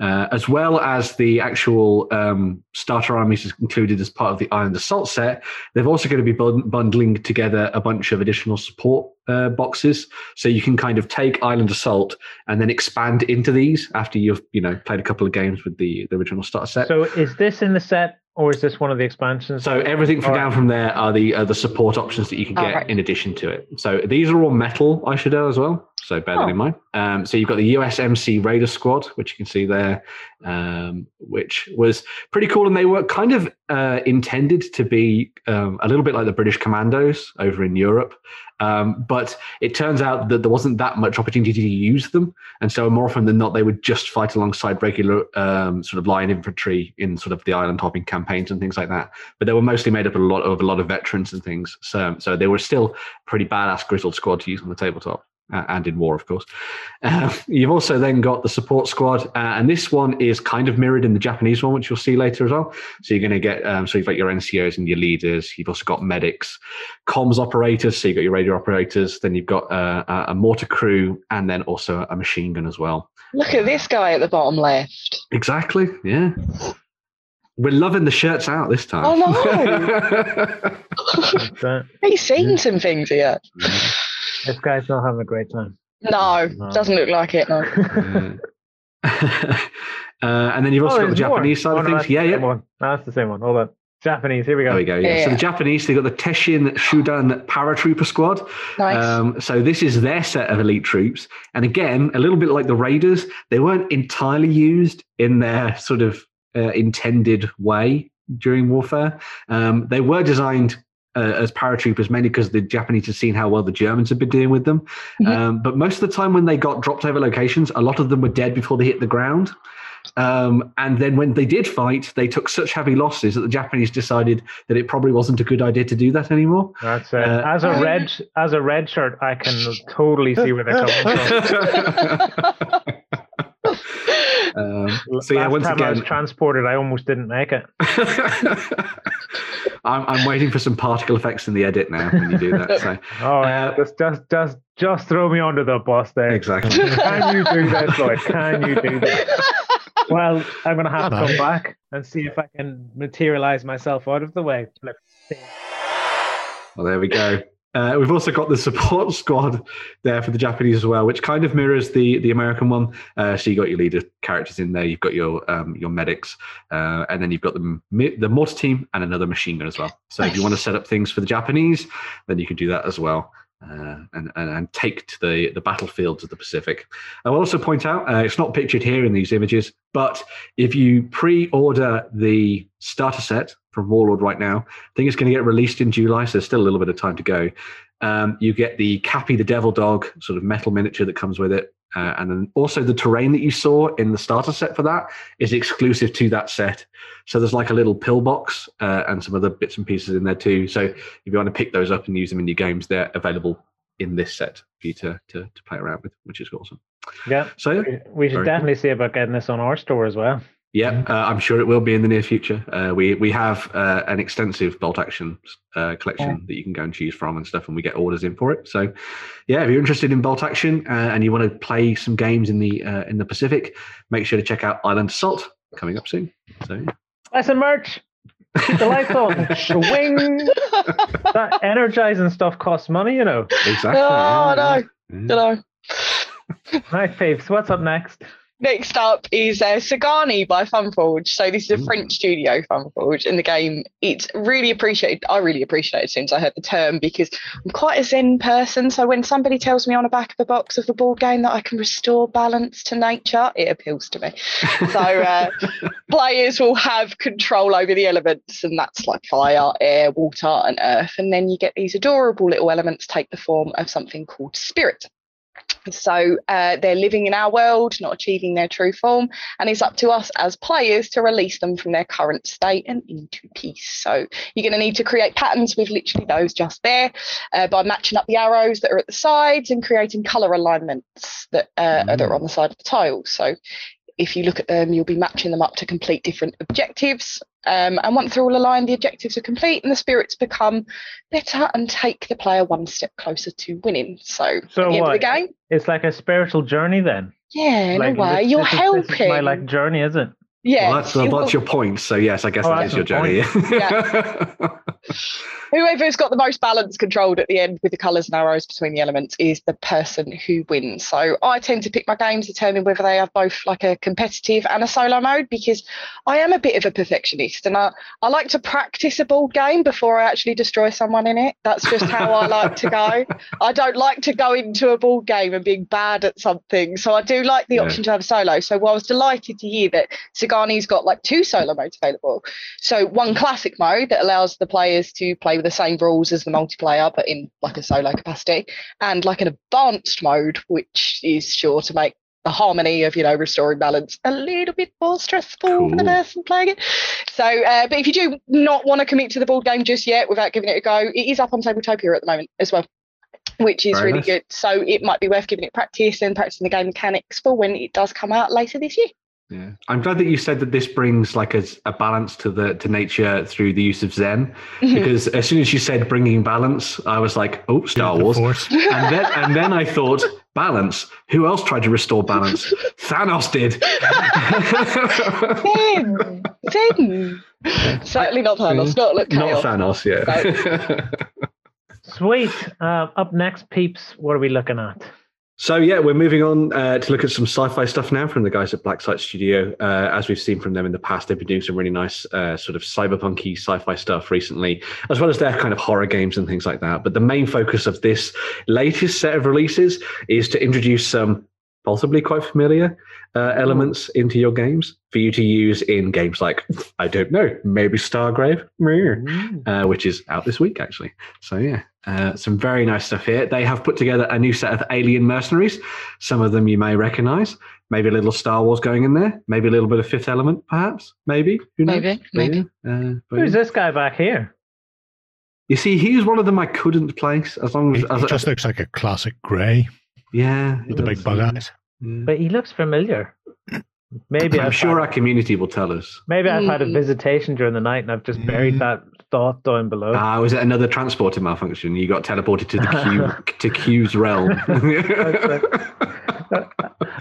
Uh, as well as the actual um, starter armies is included as part of the Island Assault set, they're also going to be bundling together a bunch of additional support uh, boxes, so you can kind of take Island Assault and then expand into these after you've you know played a couple of games with the, the original starter set.
So is this in the set or is this one of the expansions?
So everything from
All
down from there are the uh, the support options that you can get
right.
in addition to it. So these are all metal, I should add as well. So bear that
Oh.
in mind. Um, so you've got the USMC Raider Squad, which you can see there, um, which was pretty cool, and they were kind of uh, intended to be um, a little bit like the British Commandos over in Europe. Um, but it turns out that there wasn't that much opportunity to use them, and so more often than not, they would just fight alongside regular um, sort of line infantry in sort of the island hopping campaigns and things like that. But they were mostly made up of a lot of a lot of veterans and things. So so they were still pretty badass grizzled squad to use on the tabletop. Uh, and in war, of course. Uh, [LAUGHS] you've also then got the support squad, uh, and this one is kind of mirrored in the Japanese one, which you'll see later as well. So you're going to get, um, so you've got your NCOs and your leaders. You've also got medics, comms operators. So you've got your radio operators. Then you've got uh, a- a mortar crew, and then also a machine gun as well.
Look at this guy at the bottom left.
Exactly. Yeah. We're loving the shirts out this time.
Oh,
It's, uh,
He's seen some things here.
This guy's not having a great time.
No,
No.
doesn't look like it. No.
Yeah. [LAUGHS] uh, and then you've also
Oh,
got the
there's more.
Japanese side
Oh,
of things. Yeah, yeah.
One. No, that's the same one. Hold on. Japanese. Here we go.
There we go. Yeah. So the Japanese, they got the Teishin Shudan Paratrooper Squad.
Nice.
Um, so this is their set of elite troops, and again, a little bit like the Raiders, they weren't entirely used in their sort of uh, intended way during warfare. Um, they were designed. Uh, as paratroopers, mainly because the Japanese had seen how well the Germans had been doing with them.
Mhm.
Um, but most of the time, when they got dropped over locations, a lot of them were dead before they hit the ground. Um, and then when they did fight, they took such heavy losses that the Japanese decided that it probably wasn't a good idea to do that anymore.
That's it.
Uh,
as a red, as a red shirt, I can totally see where they're coming from. [LAUGHS] [LAUGHS]
um, so yeah,
Last
once
time I was
again,
transported, I almost didn't make it. [LAUGHS]
I'm, I'm waiting for some particle effects in the edit now when you do that. So [LAUGHS]
Oh,
Uh,
just, just, just, just throw me under the bus there.
exactly. [LAUGHS]
Can you do this, Lloyd? Can you do this? Well, I'm gonna have to come back and see if I can materialize myself out of the way.
Well, there we go. Uh, we've also got the support [LAUGHS] squad there for the Japanese as well, which kind of mirrors the the American one. Uh, so you got your leader characters in there, you've got your um, your medics, uh, and then you've got the the mortar team and another machine gun as well. So if you want to set up things for the Japanese, then you can do that as well. Uh, and, and, and take to the, the battlefields of the Pacific. I will also point out uh, it's not pictured here in these images, but if you pre order the starter set from Warlord right now, I think it's going to get released in July, so there's still a little bit of time to go. Um, you get the Cappy the Devil Dog sort of metal miniature that comes with it. Uh, and then also the terrain that you saw in the starter set for that is exclusive to that set. So there's like a little pillbox uh, and some other bits and pieces in there too. So if you want to pick those up and use them in your games, they're available in this set for you to, to, to play around with, which is awesome.
Yeah,
So
we- should
Very cool.
definitely see about getting this on our store as well.
Yeah, uh, I'm sure it will be in the near future. Uh, we we have uh, an extensive bolt action uh, collection that you can go and choose from and stuff, and we get orders in for it. So, yeah, if you're interested in bolt action uh, and you want to play some games in the uh, in the Pacific, make sure to check out Island Assault coming up soon. So, yeah.
Buy some merch. Keep the lights on. The [LAUGHS] wing. That energizing stuff costs money, you know.
exactly.
oh no,
yeah,
don't
yeah.
know. [LAUGHS]
Right, Faves, what's up next?
Next up is uh, Sagani by Funforge. So this is a
Ooh.
French studio, Funforge, and the game. It's really appreciated. I really appreciate it since I heard the term because I'm quite a zen person. So when somebody tells me on the back of a box of a board game that I can restore balance to nature, it appeals to me. So [LAUGHS] uh, players will have control over the elements, and that's like fire, air, water, and earth. And then you get these adorable little elements take the form of something called spirit. So uh, they're living in our world, not achieving their true form, and it's up to us as players to release them from their current state and into peace. So you're going to need to create patterns with literally those just there uh, by matching up the arrows that are at the sides and creating color alignments that uh, that are on the side of the tiles. So if you look at them, you'll be matching them up to complete different objectives. Um, and once they're all aligned, the objectives are complete and the spirits become better and take the player one step closer to winning. So,
So
at the end of the game,
It's like a spiritual journey then.
yeah, in
like,
a way,
this-
you're
this is-
helping.
This is my like journey, is it?
yeah,
Well, that's, well, that's your point. So yes, I guess
Oh, that's
is your
the
journey. [LAUGHS] [LAUGHS]
whoever's got the most balance controlled at the end with the colours and arrows between the elements is the person who wins. So I tend to pick my games, determine whether they have both like a competitive and a solo mode because I am a bit of a perfectionist and I, I like to practice a board game before I actually destroy someone in it. That's just how I like to go. I don't like to go into a board game and being bad at something. So I do like the
Yeah.
option to have a solo. So I was delighted to hear that Sagani's got like two solo modes available. So one classic mode that allows the players to play with the same rules as the multiplayer, but in like a solo capacity, and like an advanced mode, which is sure to make the harmony of you know restoring balance a little bit more stressful for the person playing it. So, uh, but if you do not want to commit to the board game just yet without giving it a go, it is up on Tabletopia at the moment as well. Which is
Very
really
nice.
good. So it might be worth giving it practice and practicing the game mechanics for when it does come out later this year.
Yeah, I'm glad that you said that this brings like a, a balance to the to nature through the use of Zen.
Mhm.
Because as soon as you said bringing balance, I was like, oh, Star Wars. And then and then I thought balance. Who else tried to restore balance? [LAUGHS] Thanos did.
Zen, Zen. Certainly not Thanos. Not look
Not. Thanos, yeah. [LAUGHS]
Sweet. Uh, up next, peeps. What are we looking at?
So yeah, we're moving on uh, to look at some sci-fi stuff now from the guys at Black Site Studio. Uh, as we've seen from them in the past, they've been doing some really nice uh, sort of cyberpunky sci-fi stuff recently, as well as their kind of horror games and things like that. But the main focus of this latest set of releases is to introduce some possibly quite familiar uh, elements into your games for you to use in games like I don't know, maybe Stargrave, uh, which is out this week actually. So yeah, uh, some very nice stuff here. They have put together a new set of Alien mercenaries. Some of them you may recognise. Maybe a little Star Wars going in there. Maybe a little bit of Fifth Element, perhaps. Maybe. Who knows?
Maybe,
But
maybe.
uh,
Who's
yeah.
this guy back here?
You see, he was one of them I couldn't place as long as,
It,
as
it just looks like a classic grey
yeah,
with the big bug eyes.
Yeah.
But he looks familiar. Maybe
I'm
I've
sure our community will tell us.
maybe I've had a
Mm.
visitation during the night and I've just buried
Mm.
that thought down below.
Ah, was it another transporter malfunction? You got teleported to the Q [LAUGHS] to Q's realm.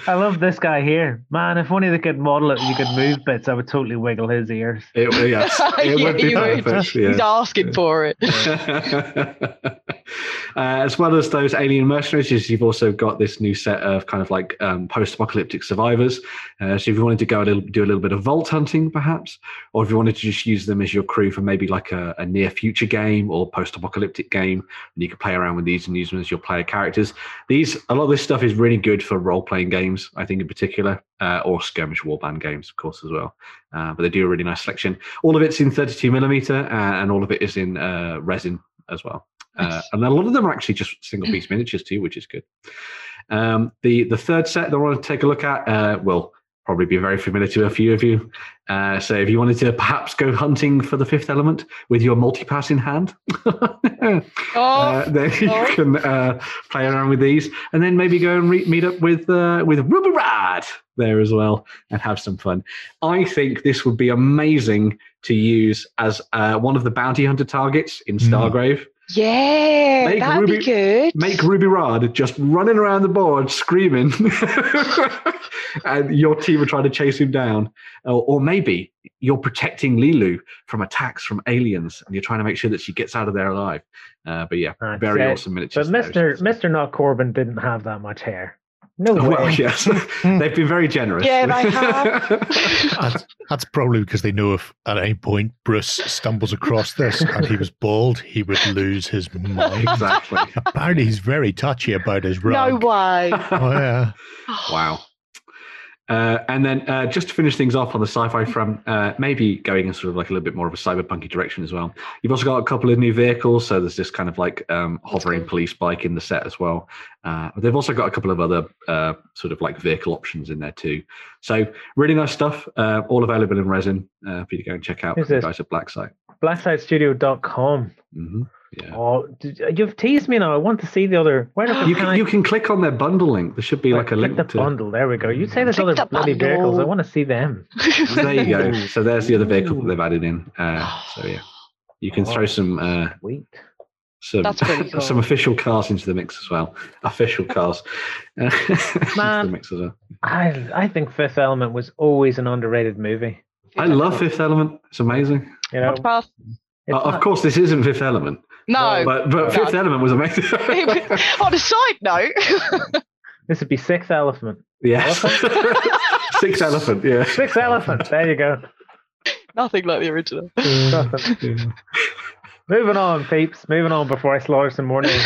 I love this guy here, man. If only they could model it, you could move bits. I would totally wiggle his ears.
it, yes, [LAUGHS] it
Yeah,
would be
you would.
perfect.
He's
yeah.
asking for it. [LAUGHS] [LAUGHS]
uh, as well as those alien mercenaries, you've also got this new set of kind of like um, post-apocalyptic survivors. Uh, so if you wanted to go a little, do a little bit of vault hunting, perhaps, or if you wanted to just use them as your crew for maybe like a, a near future game or post-apocalyptic game, and you could play around with these and use them as your player characters. These a lot of this stuff is really good for role-playing games, I think in particular, uh, or skirmish warband games, of course, as well. Uh, but they do a really nice selection. All of it's in 32 millimeter, uh, and all of it is in uh, resin as well. Uh, and a lot of them are actually just single piece [CLEARS THROAT] miniatures too, which is good. Um, the the third set that I want to take a look at uh, will probably be very familiar to a few of you. Uh, so if you wanted to perhaps go hunting for the fifth element with your multi-pass in hand, [LAUGHS]
Oh,
uh, then you
oh.
can uh, play around with these, and then maybe go and re- meet up with uh, with Ruby Rhod there as well and have some fun. I think this would be amazing to use as uh, one of the bounty hunter targets in
Mm.
Stargrave.
yeah,
Make
that'd
Ruby-
be good.
Make Ruby Rhod just running around the board screaming, [LAUGHS] and your team are trying to chase him down. Or, or maybe you're protecting Leeloo from attacks from aliens, and you're trying to make sure that she gets out of there alive. Uh, but yeah,
Ah,
very
see,
awesome miniatures.
But. Mister Mister Not Korben didn't have that much hair. No oh, way.
Well, yes, hmm. [LAUGHS] they've been very generous.
Yeah, they have. [LAUGHS]
That's, that's probably because they know if at any point Bruce stumbles across this and he was bald, he would lose his mind.
exactly.
Apparently, he's very touchy about his
robe.
no
way.
Oh, yeah.
Wow. Uh, and then uh, just to finish things off on the sci-fi front, uh, maybe going in sort of like a little bit more of a cyberpunky direction as well. You've also got a couple of new vehicles, so there's this kind of like um, hovering police bike in the set as well. Uh, they've also got a couple of other uh, sort of like vehicle options in there too. So really nice stuff, uh, all available in resin uh, for you to go and check out.
Who's
from the
this?
guys at Black Site. BlackSiteStudio.com. Yeah.
Oh, did, you've teased me now. I want to see the other. Where the [GASPS]
You
can
can
I
you can click on their bundle link. There should be like a
click
link
the
to.
bundle? There we go. You say there's
Click
other
the
bloody
bundle.
vehicles. I want to see them. [LAUGHS]
there you go. So there's the other vehicle that they've added in. Uh, so yeah, you can throw
Oh.
some uh,
Sweet.
some [LAUGHS]
cool.
some official cars into the mix as well. Official cars [LAUGHS] into
Man.
the mix as well.
I I think Fifth Element was always an underrated movie.
I love Fifth Element. It's amazing.
You know, It's
Uh, of
not-
course, this isn't Fifth Element,
No.
but but
No.
Fifth Element was amazing. [LAUGHS]
On a side note, [LAUGHS]
This would be Sixth Elephant.
yes, [LAUGHS] Six Elephant. Yeah.
Sixth Elephant. There you go.
nothing like the original.
Nothing. Moving on, peeps. Moving on before I slaughter some more names.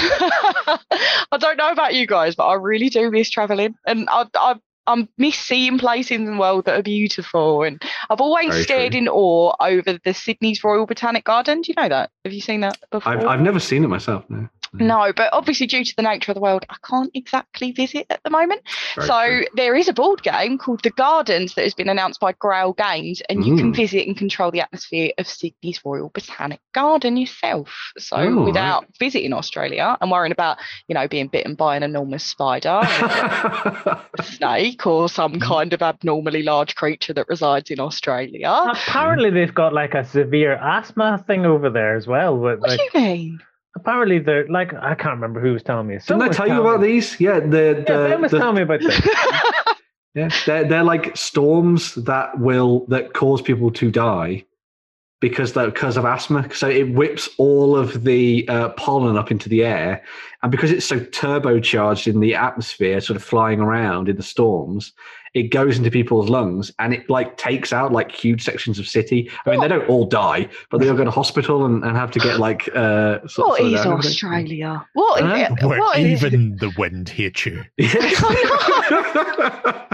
I don't know about you guys, but I really do miss traveling, and I, I, I miss seeing places in the world that are beautiful. And I've always
Very
stared
true.
in awe over the Sydney's Royal Botanic Garden. Do you know that? Have you seen that before?
I've I've never seen it myself. No.
No, but obviously due to the nature of the world, I can't exactly visit at the moment.
Very
so
true.
there is a board game called The Gardens that has been announced by Grail Games, and you can
Mm.
visit and control the atmosphere of Sydney's Royal Botanic Garden yourself. So
Oh, right.
without visiting Australia and worrying about, you know, being bitten by an enormous spider, or [LAUGHS] a snake, or some
Mm.
kind of abnormally large creature that resides in Australia.
Apparently, they've got like a severe asthma thing over there as well. But
What
like,
do you mean?
Apparently, they're like I can't remember who was telling me.
Didn't
Someone
I
was
tell you about
me.
these? Yeah, the
Yeah,
the,
Ben was
the-
telling me about this. [LAUGHS]
Yeah, they're they're like storms that will that cause people to die because that because of asthma. So it whips all of the uh, pollen up into the air, and because it's so turbocharged in the atmosphere, sort of flying around in the storms, it goes into people's lungs and it like takes out like huge sections of city. I mean, they don't all die, but they all go to hospital and, and have to get like. Uh, sort,
What
sort
is
of-
Australia? What?
Huh?
Where
what is-
even the wind hates you. [LAUGHS] [LAUGHS]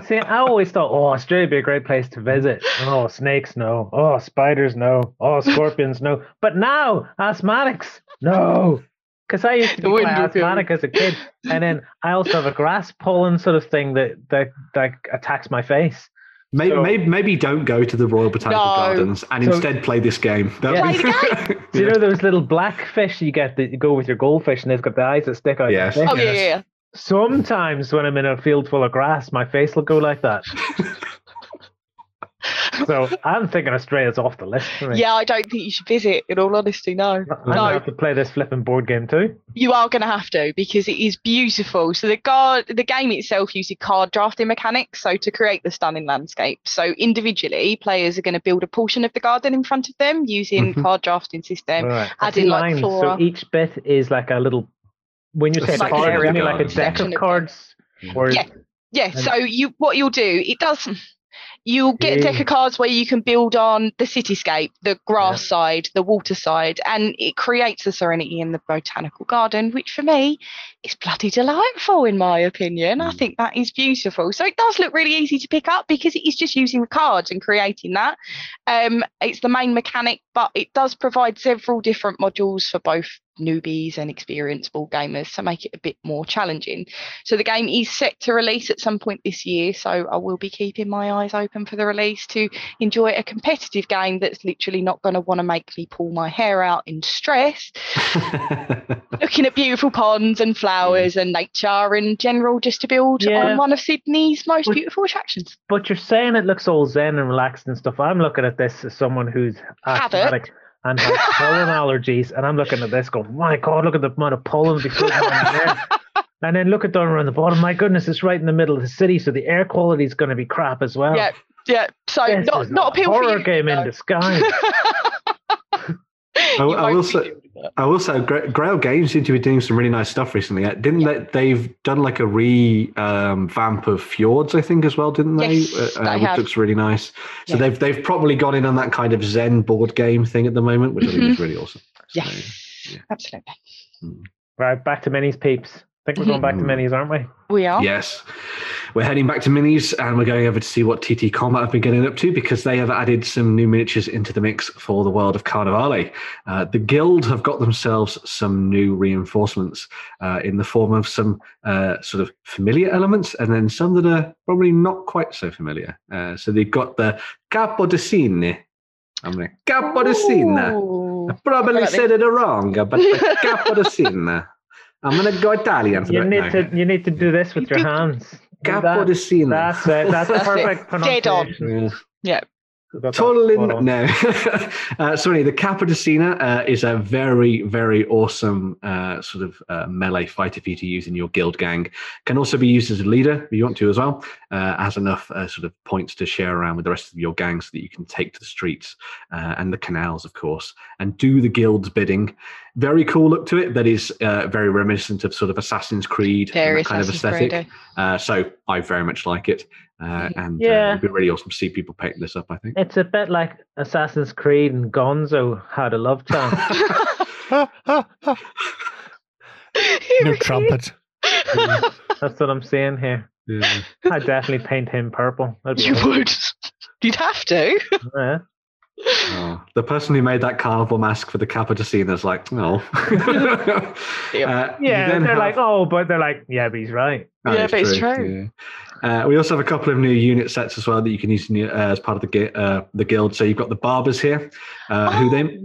See, I always thought, oh, Australia would be a great place to visit. Oh, snakes, no. Oh, spiders, no. Oh, scorpions, no. But now, asthmatics, no. Because I used to
The
be quite
wind will
asthmatic as a kid, and then I also have a grass pollen sort of thing that that that attacks my face.
Maybe,
So-
maybe, maybe don't go to the Royal Botanical
No.
Gardens and
So-
instead play this game.
Yeah.
would
Play
be- [LAUGHS]
Do you know those little black fish you get that you go with your goldfish, and they've got the eyes that stick out?
Yes.
face?
Oh yeah, yeah, yeah.
Sometimes when I'm in a field full of grass, my face will go like that. [LAUGHS] so I'm thinking Australia's off the list for me.
Yeah, I don't think you should visit. In all honesty, no.
I'm gonna
No.
have to play this flipping board game too.
You are going to have to because it is beautiful. So the guard, the game itself uses card drafting mechanics. So to create the stunning landscape. So individually, players are going to build a portion of the garden in front of them using
Mhm.
card drafting system.
Right. I
add
see
in, like,
lines,
flora.
So each bit is like a little. When you say
Like
card,
area
you mean like a deck
Section
of
of
cards? Or
Yeah. Yeah. So you, what you'll do, it does. You'll get a deck of cards where you can build on the cityscape, the grass side, the water side, and it creates the serenity in the botanical garden, which for me is bloody delightful, in my opinion. I
Mm.
think that is beautiful. So it does look really easy to pick up because it is just using the cards and creating that. Um, it's the main mechanic, but it does provide several different modules for both newbies and experienced ball gamers to make it a bit more challenging. So the game is set to release at some point this year. So I will be keeping my eyes open for the release to enjoy a competitive game that's literally not going to want to make me pull my hair out in stress. [LAUGHS] Looking at beautiful ponds and flowers and nature in general, just to build
Yeah.
on one of Sydney's most
But-
beautiful attractions.
But you're saying it looks all zen and relaxed and stuff. I'm looking at this as someone who's asthmatic and has pollen allergies, and I'm looking at this going, my God, look at the amount of pollen be floating around the air. [LAUGHS] And then look at down around the bottom. My goodness, it's right in the middle of the city, so the air quality is going to be crap as well.
Yeah, yeah. So
This
not not
a
appeal for
horror
you.
game in disguise. [LAUGHS] [LAUGHS]
I, I
won't
will
be
say. I will say, Grail Games seem to be doing some really nice stuff recently. Uh, Didn't they? They've done like a re um, vamp of Fjords, I think, as well, didn't they?
Yes,
uh,
they
which
have.
looks really nice. So
Yeah.
they've they've probably gone in on that kind of Zen board game thing at the moment, which I think is really awesome. So,
Yes,
yeah.
absolutely.
right, back to minis, peeps. I think we're going back to
Mhm.
minis, aren't we?
We are.
Yes. We're heading back to minis and we're going over to see what TT Combat have been getting up to because they have added some new miniatures into the mix for the world of Carnevale. Uh, the Guild have got themselves some new reinforcements uh, in the form of some uh, sort of familiar elements and then some that are probably not quite so familiar. Uh, so they've got the Capo di Cine. I'm like, Capo di Cine. I probably said it wrong, but the Capo di Cine. I'm going to go Italian. for
You
that
need to you need to do this with
You
your hands. Do
Capo
that.
di Cine.
That's it. That's [LAUGHS]
That's
perfect
Dead on.
pronunciation.
Yeah.
Got that
Totally
spot
no. [LAUGHS] uh, so anyway, the Capodicina uh, is a very, very awesome uh, sort of uh, melee fighter for you to use in your guild gang. Can also be used as a leader if you want to as well. Uh, has enough uh, sort of points to share around with the rest of your gang so that you can take to the streets uh, and the canals, of course, and do the guild's bidding. Very cool look to it. That is uh, very reminiscent of sort of Assassin's Creed and
Very
that kind of aesthetic. Uh, so I very much like it. Uh, and uh,
Yeah.
it'd be really awesome to see people painting this up. I think.
It's a bit like Assassin's Creed and Gonzo had a love [LAUGHS] child.
No trumpet.
That's what I'm saying here.
Yeah.
I'd definitely paint him purple. That'd be
You
awesome.
would. You'd have to.
Yeah.
Oh, the person who made that carnival mask for the Capodicina is like, no.
Yeah. [LAUGHS]
Yeah, they're like, oh, but they're like, yeah, but he's right.
Yeah, but it's true.
Yeah. Uh, we also have a couple of new unit sets as well that you can use in your, uh, as part of the uh, the guild. So you've got the barbers here, uh, who they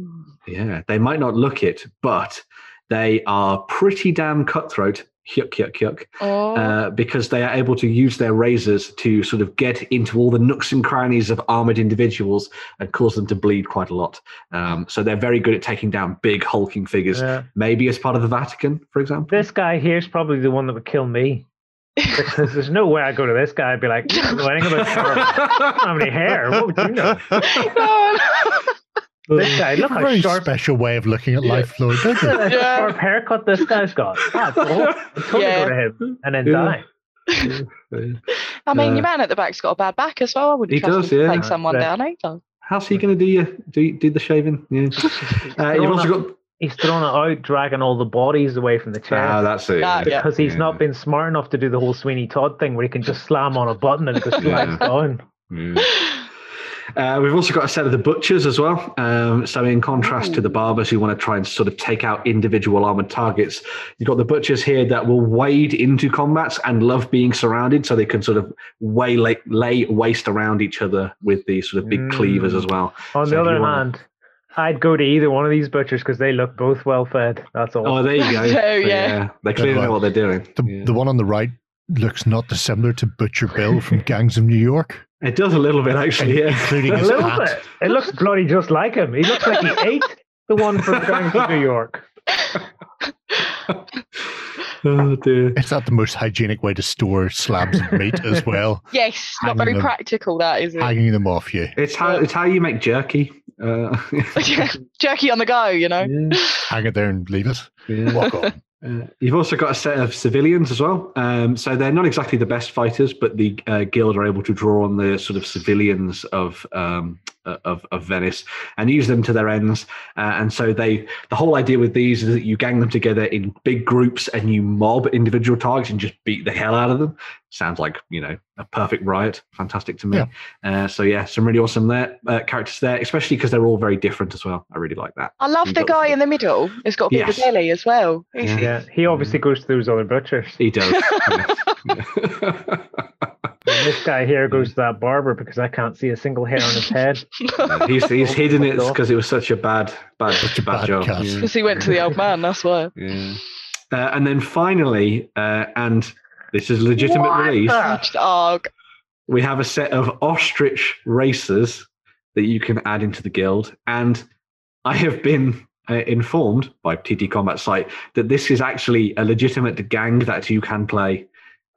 yeah they might not look it, but they are pretty damn cutthroat. Yuck, yuck, yuck.
Oh,
Uh, because they are able to use their razors to sort of get into all the nooks and crannies of armored individuals and cause them to bleed quite a lot. Um, so they're very good at taking down big hulking figures,
Yeah.
maybe as part of the Vatican, for example.
This guy here's probably the one that would kill me. Because there's no way I go to this guy and be like, you don't know anything about Carnival. I don't have any hair. What would you know? [LAUGHS]
no.
This guy, look
a
how
very
sharp,
special way of looking at life, Floyd, don't you?
look at that
Yeah.
sharp haircut this guy's got. That's all. [LAUGHS] Totally
Yeah.
go to him and then
Yeah.
die.
I mean,
Uh,
your man at the back's got a bad back as well. I wouldn't
He
trust
does,
him to
yeah.
take someone
Yeah.
down either.
How's he going to do you do, do the shaving? Yeah. [LAUGHS] Uh, you've also got.
He's thrown it out, dragging all the bodies away from the chair.
Ah, that's it.
That- yeah.
because he's
Yeah.
not been smart enough to do the whole Sweeney Todd thing where he can just slam on a button and it just slides
Yeah.
down.
Yeah. Uh, we've also got a set of the butchers as well. Um, so, in contrast to the barbers who want to try and sort of take out individual armored targets, you've got the butchers here that will wade into combats and love being surrounded, so they can sort of way lay, lay waste around each other with these sort of big
Mm.
cleavers as well.
On
So
the other
you wanna-
hand, I'd go to either one of these butchers because they look both well fed. That's all.
Oh, there you go. [LAUGHS]
So, yeah.
they clearly know what they're doing.
The,
Yeah.
the one on the right looks not dissimilar to Butcher Bill from Gangs of New York,
It does a little bit, actually. Yeah.
including [LAUGHS]
a little
hat.
bit. It looks bloody just like him. He looks like he [LAUGHS] ate the one from Going to New York. [LAUGHS]
oh dear.
It's not the most hygienic way to store slabs of meat as well,
Yes, not very
them.
practical, that is it?
hanging them off you,
It's how it's how you make jerky. Uh,
Jerky on the go, you know.
yeah,
hang it there and leave it.
Yeah. Uh, you've also got a set of civilians as well. Um, so they're not exactly the best fighters, but the uh, guild are able to draw on the sort of civilians of um, uh, of, of Venice and use them to their ends. Uh, and so they, the whole idea with these is that you gang them together in big groups and you mob individual targets and just beat the hell out of them. Sounds like you know a perfect riot. Fantastic to me.
Yeah.
Uh, so yeah, some really awesome there uh, characters there, especially because they're all very different as well. I really like that.
I love
You
the guy
the-
in the middle. It's got a of
Yes.
belly as well. He's-
Yeah.
Yeah, he obviously goes to those other butchers.
He does. [LAUGHS] [LAUGHS]
This guy here goes to that barber because I can't see a single hair on his head. [LAUGHS]
he's he's hidden it because it was such a bad bad
Such a
bad,
bad
job.
cast.
Yeah.
Because he went to the old man, that's why.
Yeah. Uh, and then finally, uh, and this is a legitimate
What
release,
the-
Just, oh,
we have a set of ostrich racers that you can add into the guild. And I have been uh, informed by TT Combat site that this is actually a legitimate gang that you can play.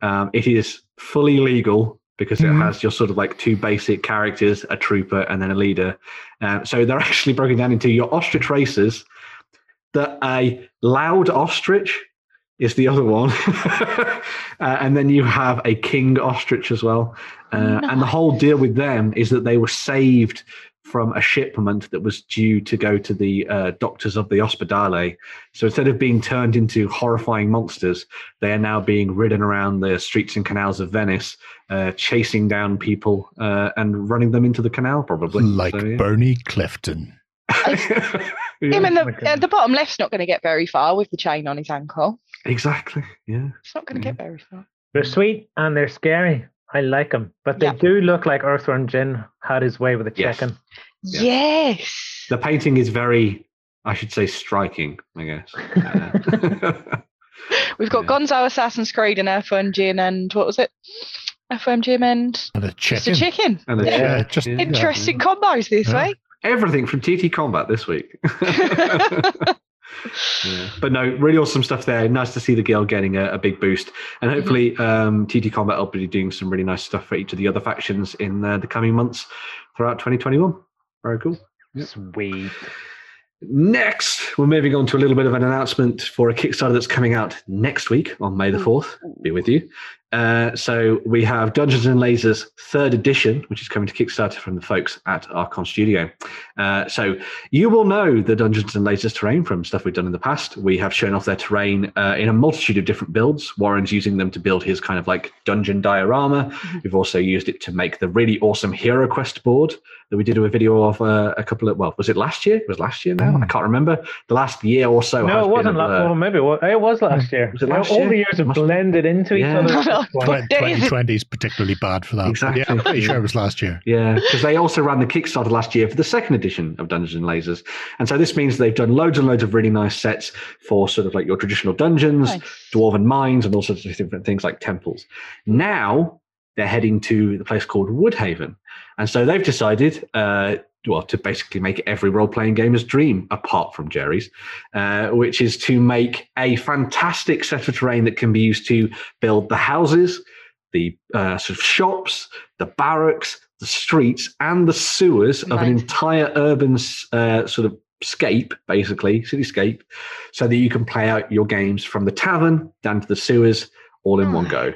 Um, it is fully legal because it
Mhm.
has your sort of like two basic characters, a trooper and then a leader. Uh, so they're [LAUGHS] actually broken down into your ostrich racers. That a loud ostrich is the other one, [LAUGHS] uh, and then you have a king ostrich as well. Uh, And the whole deal with them is that they were saved from a shipment that was due to go to the uh, doctors of the Ospedale. So instead of being turned into horrifying monsters, they are now being ridden around the streets and canals of Venice, uh, chasing down people uh, and running them into the canal, probably.
Like
So, yeah.
Bernie Clifton. [LAUGHS]
Yeah,
him in the,
Okay.
uh, the bottom left's not going to get very far with the chain on his ankle.
exactly. Yeah.
It's not going to get very far.
They're sweet and they're scary. I like them, but they
Yeah.
do look like Earthworm Jim had his way with a
Yes.
chicken.
Yeah.
Yes.
The painting is very, I should say, striking. I guess. [LAUGHS]
We've got
Yeah.
Gonzo Assassin's Creed and Earthworm Jim and what was it? Earthworm Jim and
And a
just a chicken.
and the
Yeah.
Yeah, just-
yeah.
Interesting combos this
Yeah.
week.
everything from TT Combat this week. [LAUGHS] Yeah. But no, really awesome stuff there. Nice to see the guild getting a, a big boost, and hopefully, um, TT Combat will be doing some really nice stuff for each of the other factions in uh, the coming months throughout 2021. Very cool. Yep.
Sweet.
Next, we're moving on to a little bit of an announcement for a Kickstarter that's coming out next week on May the 4th. Be with you. Uh, so we have Dungeons and Lasers third edition, which is coming to Kickstarter from the folks at Archon Studio. Uh, so you will know the Dungeons and Lasers terrain from stuff we've done in the past. We have shown off their terrain uh, in a multitude of different builds. Warren's using them to build his kind of like dungeon diorama. We've also used it to make the really awesome Hero Quest board that we did a video of uh, a couple of, well, was it last year? It was last year now? I hmm. can't remember. The last year or so.
no, it wasn't last.
blur.
Well, maybe it was, it was last hmm. year.
Was it last
All
year?
the years have blended into each other. [LAUGHS] at this point.
Twen-
There is-
2020 is particularly bad for that.
Exactly.
Yeah, I'm pretty sure it was last year.
Yeah, because they also ran the Kickstarter last year for the second edition of Dungeons and Lasers, and so this means they've done loads and loads of really nice sets for sort of like your traditional dungeons,
Nice.
dwarven mines, and all sorts of different things like temples. Now they're heading to the place called Woodhaven, and so they've decided. Uh, well, to basically make every role-playing gamer's dream, apart from Jerry's, uh, which is to make a fantastic set of terrain that can be used to build the houses, the uh, sort of shops, the barracks, the streets, and the sewers of an entire urban uh, sort of scape, basically cityscape, so that you can play out your games from the tavern down to the sewers all in one go.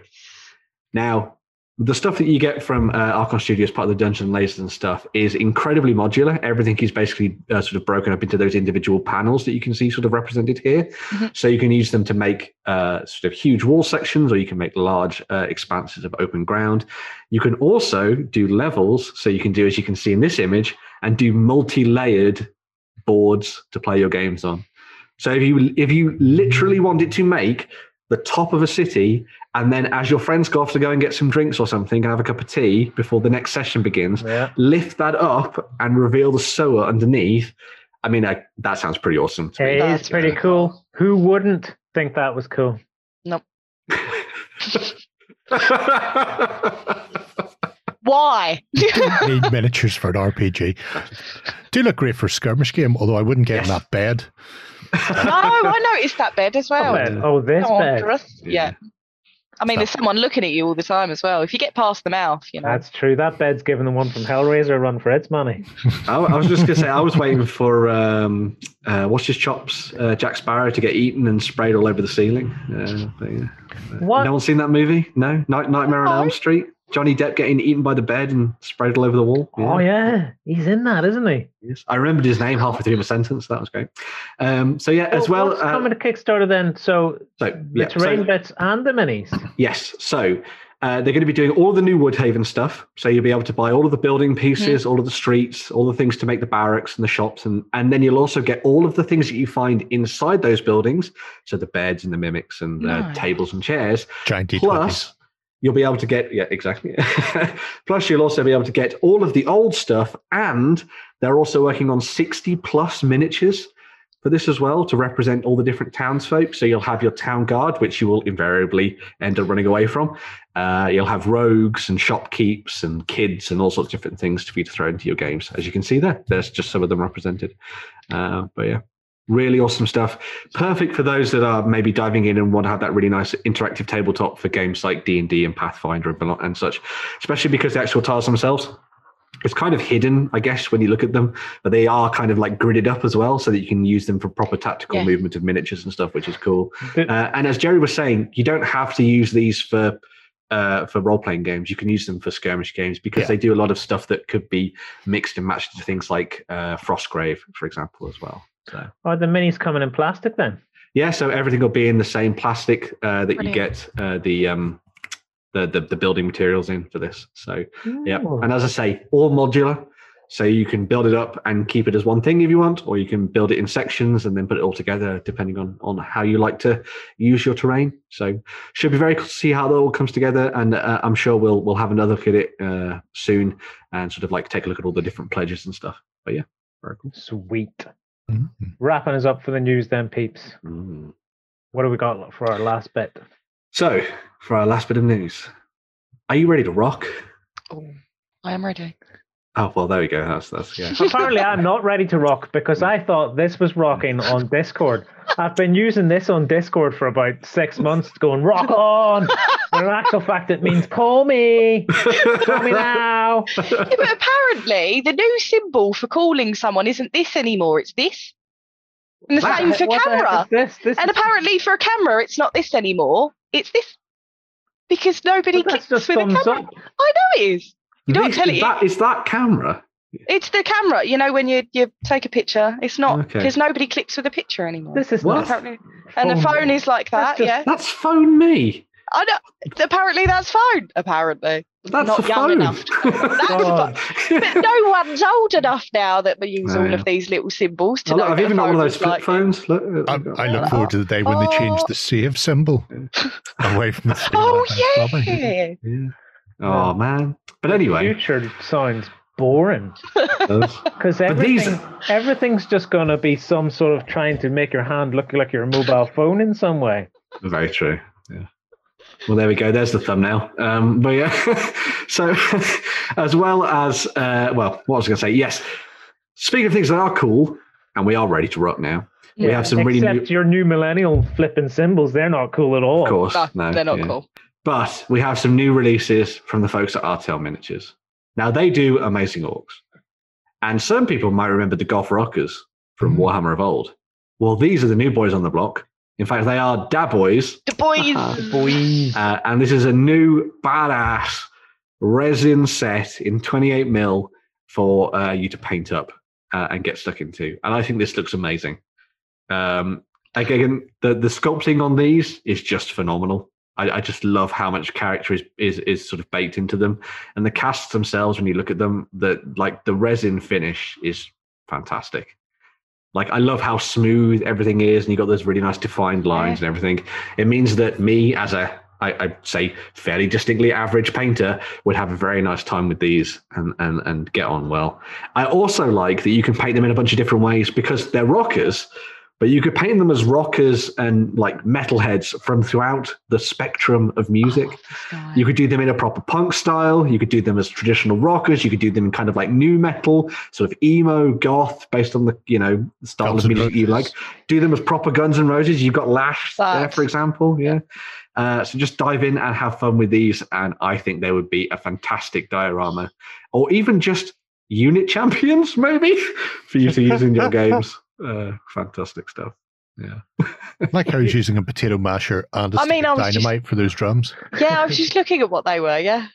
Now, the stuff that you get from uh, Archon Studio as part of the Dungeon Lasers and stuff is incredibly modular. Everything is basically uh, sort of broken up into those individual panels that you can see sort of represented here.
Mhm.
So you can use them to make uh, sort of huge wall sections, or you can make large uh, expanses of open ground. You can also do levels. So you can do, as you can see in this image, and do multi-layered boards to play your games on. So if you if you literally wanted to make the top of a city, and then as your friends go off to go and get some drinks or something and have a cup of tea before the next session begins,
Yeah.
lift that up and reveal the sewer underneath. I mean, I, that sounds pretty awesome. To me.
It
That's
is pretty
really
cool. Who wouldn't think that was cool? Nope. [LAUGHS]
Why?
you Need [LAUGHS] miniatures for an RPG. Do look great for a skirmish game, although I wouldn't get in that bed.
no, I noticed that bed as well.
Oh. Oh, this
Come on,
bed.
Gareth. Yeah. I mean, there's someone looking at you all the time as well. If you get past the mouth, you know.
That's true. That bed's giving the one from Hellraiser a run for its money. [LAUGHS]
I, I was just gonna say I was waiting for um, uh, what's his chops, uh, Jack Sparrow, to get eaten and sprayed all over the ceiling. Uh, but, yeah.
What?
No one's seen that movie? No, Night, Nightmare on
No.
Elm Street. Johnny Depp getting eaten by the bed and spread all over the wall.
Oh yeah, he's in that, isn't he?
Yes. I remembered his name halfway through my sentence. That was great. Um, so yeah, as
Well,
well.
what's
uh,
coming to Kickstarter then? So
so
the
yeah,
terrain
so-
bits and the minis.
Yes. So uh, they're going to be doing all the new Woodhaven stuff. So you'll be able to buy all of the building pieces, all of the streets, all the things to make the barracks and the shops, and and then you'll also get all of the things that you find inside those buildings. So the beds and the mimics and the
Nice.
tables and chairs.
Giant D20s.
Plus, you'll be able to get yeah, exactly. [LAUGHS] Plus, you'll also be able to get all of the old stuff, and they're also working on sixty plus miniatures for this as well to represent all the different townsfolk. So you'll have your town guard, which you will invariably end up running away from. Uh, you'll have rogues and shopkeeps and kids and all sorts of different things for you to throw into your games. As you can see there, there's just some of them represented. Uh, but yeah, really awesome stuff. Perfect for those that are maybe diving in and want to have that really nice interactive tabletop for games like D and D and Pathfinder and, and such. Especially because the actual tiles themselves. It's kind of hidden, I guess, when you look at them, but they are kind of like gridded up as well, so that you can use them for proper tactical
Yeah.
movement of miniatures and stuff, which is cool.
The-
Uh, and as Jerry was saying, you don't have to use these for uh, for role playing games. You can use them for skirmish games because
Yeah.
they do a lot of stuff that could be mixed and matched to things like uh, Frostgrave, for example, as well. So
Are the minis coming in plastic then?
yeah, so everything will be in the same plastic uh, that you get uh, the, um, the the the building materials in for this. So yeah, and as I say, all modular. So you can build it up and keep it as one thing if you want, or you can build it in sections and then put it all together depending on on how you like to use your terrain. So should be very cool to see how that all comes together, and uh, I'm sure we'll we'll have another look at it uh, soon and sort of like take a look at all the different pledges and stuff. But yeah, very cool.
Sweet.
Mhm.
Wrapping us up for the news then, peeps.
Mm.
What do we got for our last bit?
So for our last bit of news, are you ready to rock?
Oh, I am ready.
Oh well, there we go. That's that's yeah. [LAUGHS]
Apparently, I'm not ready to rock because I thought this was rocking on Discord. I've been using this on Discord for about six months, going rock on. When in actual fact, it means call me, call me now. [LAUGHS]
Yeah, but apparently, the new symbol for calling someone isn't this anymore. It's this. And the
What?
same for
What
camera.
this? This
And
is-
apparently, for a camera, it's not this anymore. It's this. Because nobody
but that's
clicks
just
with a camera.
up.
I know it is. You don't
This-
tell it.
That is that camera.
It's the camera. You know when you you take a picture, it's not
Okay.
because nobody clicks with a picture anymore.
This is
What?
not
apparently, and the
phone.
phone is like
That's
that.
just-
Yeah,
That's phone me.
I know. Apparently, that's phone. Apparently,
That's
not young
phone.
enough. To, [LAUGHS] that's
God.
but [LAUGHS] no one's old enough now that we use
No,
all
yeah.
of these little symbols to
Oh,
know.
I've even got one of those flip
like
phones. Look,
I, I look forward to the day when they change
Oh.
the save symbol [LAUGHS] away from the three
Oh
lines. Lovely.
yeah.
Yeah. Oh man. But anyway,
future sounds boring [LAUGHS] because
But these-
everything's just going to be some sort of trying to make your hand look like your mobile phone in some way.
very true. Yeah. Well, there we go. There's the thumbnail. Um, but yeah. [LAUGHS] so, [LAUGHS] as well as uh, well, what was I going to say? Yes. Speaking of things that are cool, and we are ready to rock now. We have some really
Except
new,
your new millennial flipping symbols, they're not cool at all.
of course.
No,
no,
they're not
yeah.
cool.
But we have some new releases from the folks at Artel Miniatures. Now they do amazing orcs, and some people might remember the Golf Rockers from
Mhm.
Warhammer of old. Well, these are the new boys on the block. In fact, they are Da Boys,
The boys. [LAUGHS]
da Boys.
uh, and this is a new badass resin set in 28 mil for uh, you to paint up uh, and get stuck into. And I think this looks amazing. Um, again, the the sculpting on these is just phenomenal. I, I just love how much character is, is is sort of baked into them, and the casts themselves. When you look at them, the like the resin finish is fantastic. Like I love how smooth everything is, and you got those really nice defined lines and everything. It means that me, as a I, I'd say fairly distinctly average painter, would have a very nice time with these and, and and get on well. I also like that you can paint them in a bunch of different ways because they're rockers, but you could paint them as rockers and like metalheads from throughout the spectrum of music. You could do them in a proper punk style. You could do them as traditional rockers. You could do them in kind of like new metal, sort of emo, goth, based on the you know style
Guns
of music you like. Do them as proper Guns and Roses. You've got Lash there, for example. Yeah. Uh, so just dive in and have fun with these, and I think they would be a fantastic diorama, or even just unit [LAUGHS] champions, maybe for you to use in your [LAUGHS] games. Uh, fantastic stuff. Yeah.
like how he's [LAUGHS] using a potato masher and a
I mean, I
of
was just-
dynamite for those drums.
Yeah, I was just looking at what they were. Yeah.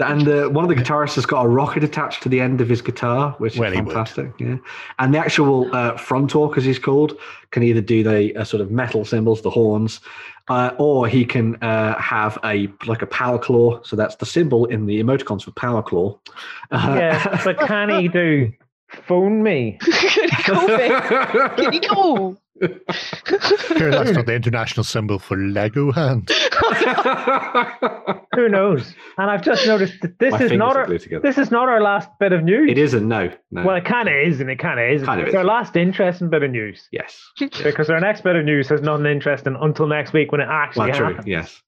And uh, one of the guitarists has got a rocket attached to the end of his guitar, which
Well,
is fantastic. Yeah, and the actual uh, frontalk, as he's called, can either do the uh, sort of metal cymbals, the horns, uh, or he can uh, have a like a power claw. So that's the symbol in the emoticons for power claw. Uh,
Yeah, but can he do phone me?
Can [LAUGHS] you call me? Can you call? [LAUGHS]
Sure, that's not the international symbol for Lego hand.
Who knows? And I've just noticed that this
My
is not our this is not our last bit of news.
It isn't. No. No.
Well, it kind of is, and it kind of is.
Kind of
it's
is.
our last interesting bit of news
yes.
because our next bit of news has nothing interesting until next week when it actually
Well, true.
happens.
Yes.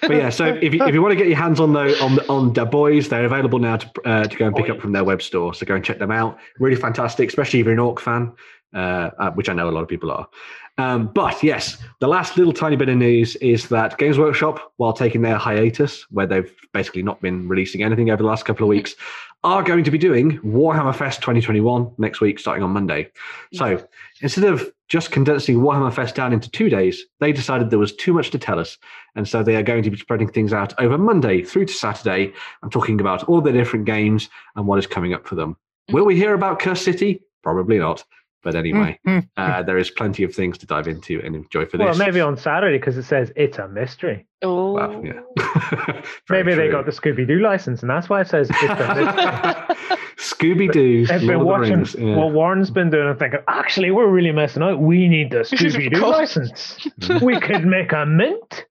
But yeah, so if you, if you want to get your hands on those on on the boys, they're available now to uh, to go and pick up from their web store. So go and check them out. Really fantastic, especially if you're an Orc fan, uh, uh, which I know a lot of people are. Um, but yes, the last little tiny bit of news is that Games Workshop, while taking their hiatus, where they've basically not been releasing anything over the last couple of weeks, are going to be doing Warhammer Fest 2021 next week, starting on Monday. So instead of just condensing Warhammer Fest down into two days, they decided there was too much to tell us. And so they are going to be spreading things out over Monday through to Saturday. I'm talking about all the different games and what is coming up for them. Will we hear about Curse City? Probably not. But anyway, uh, [LAUGHS] there is plenty of things to dive into and enjoy for this.
Well, maybe on Saturday because it says it's a mystery.
Oh.
Well, yeah. [LAUGHS] Very
Maybe they got the Scooby Doo license, and that's why it says it's a [LAUGHS] mystery.
Scooby Doo,
I've been watching
yeah.
what Warren's been doing and thinking, actually, we're really messing out. We need the Scooby Doo license. we could make a mint.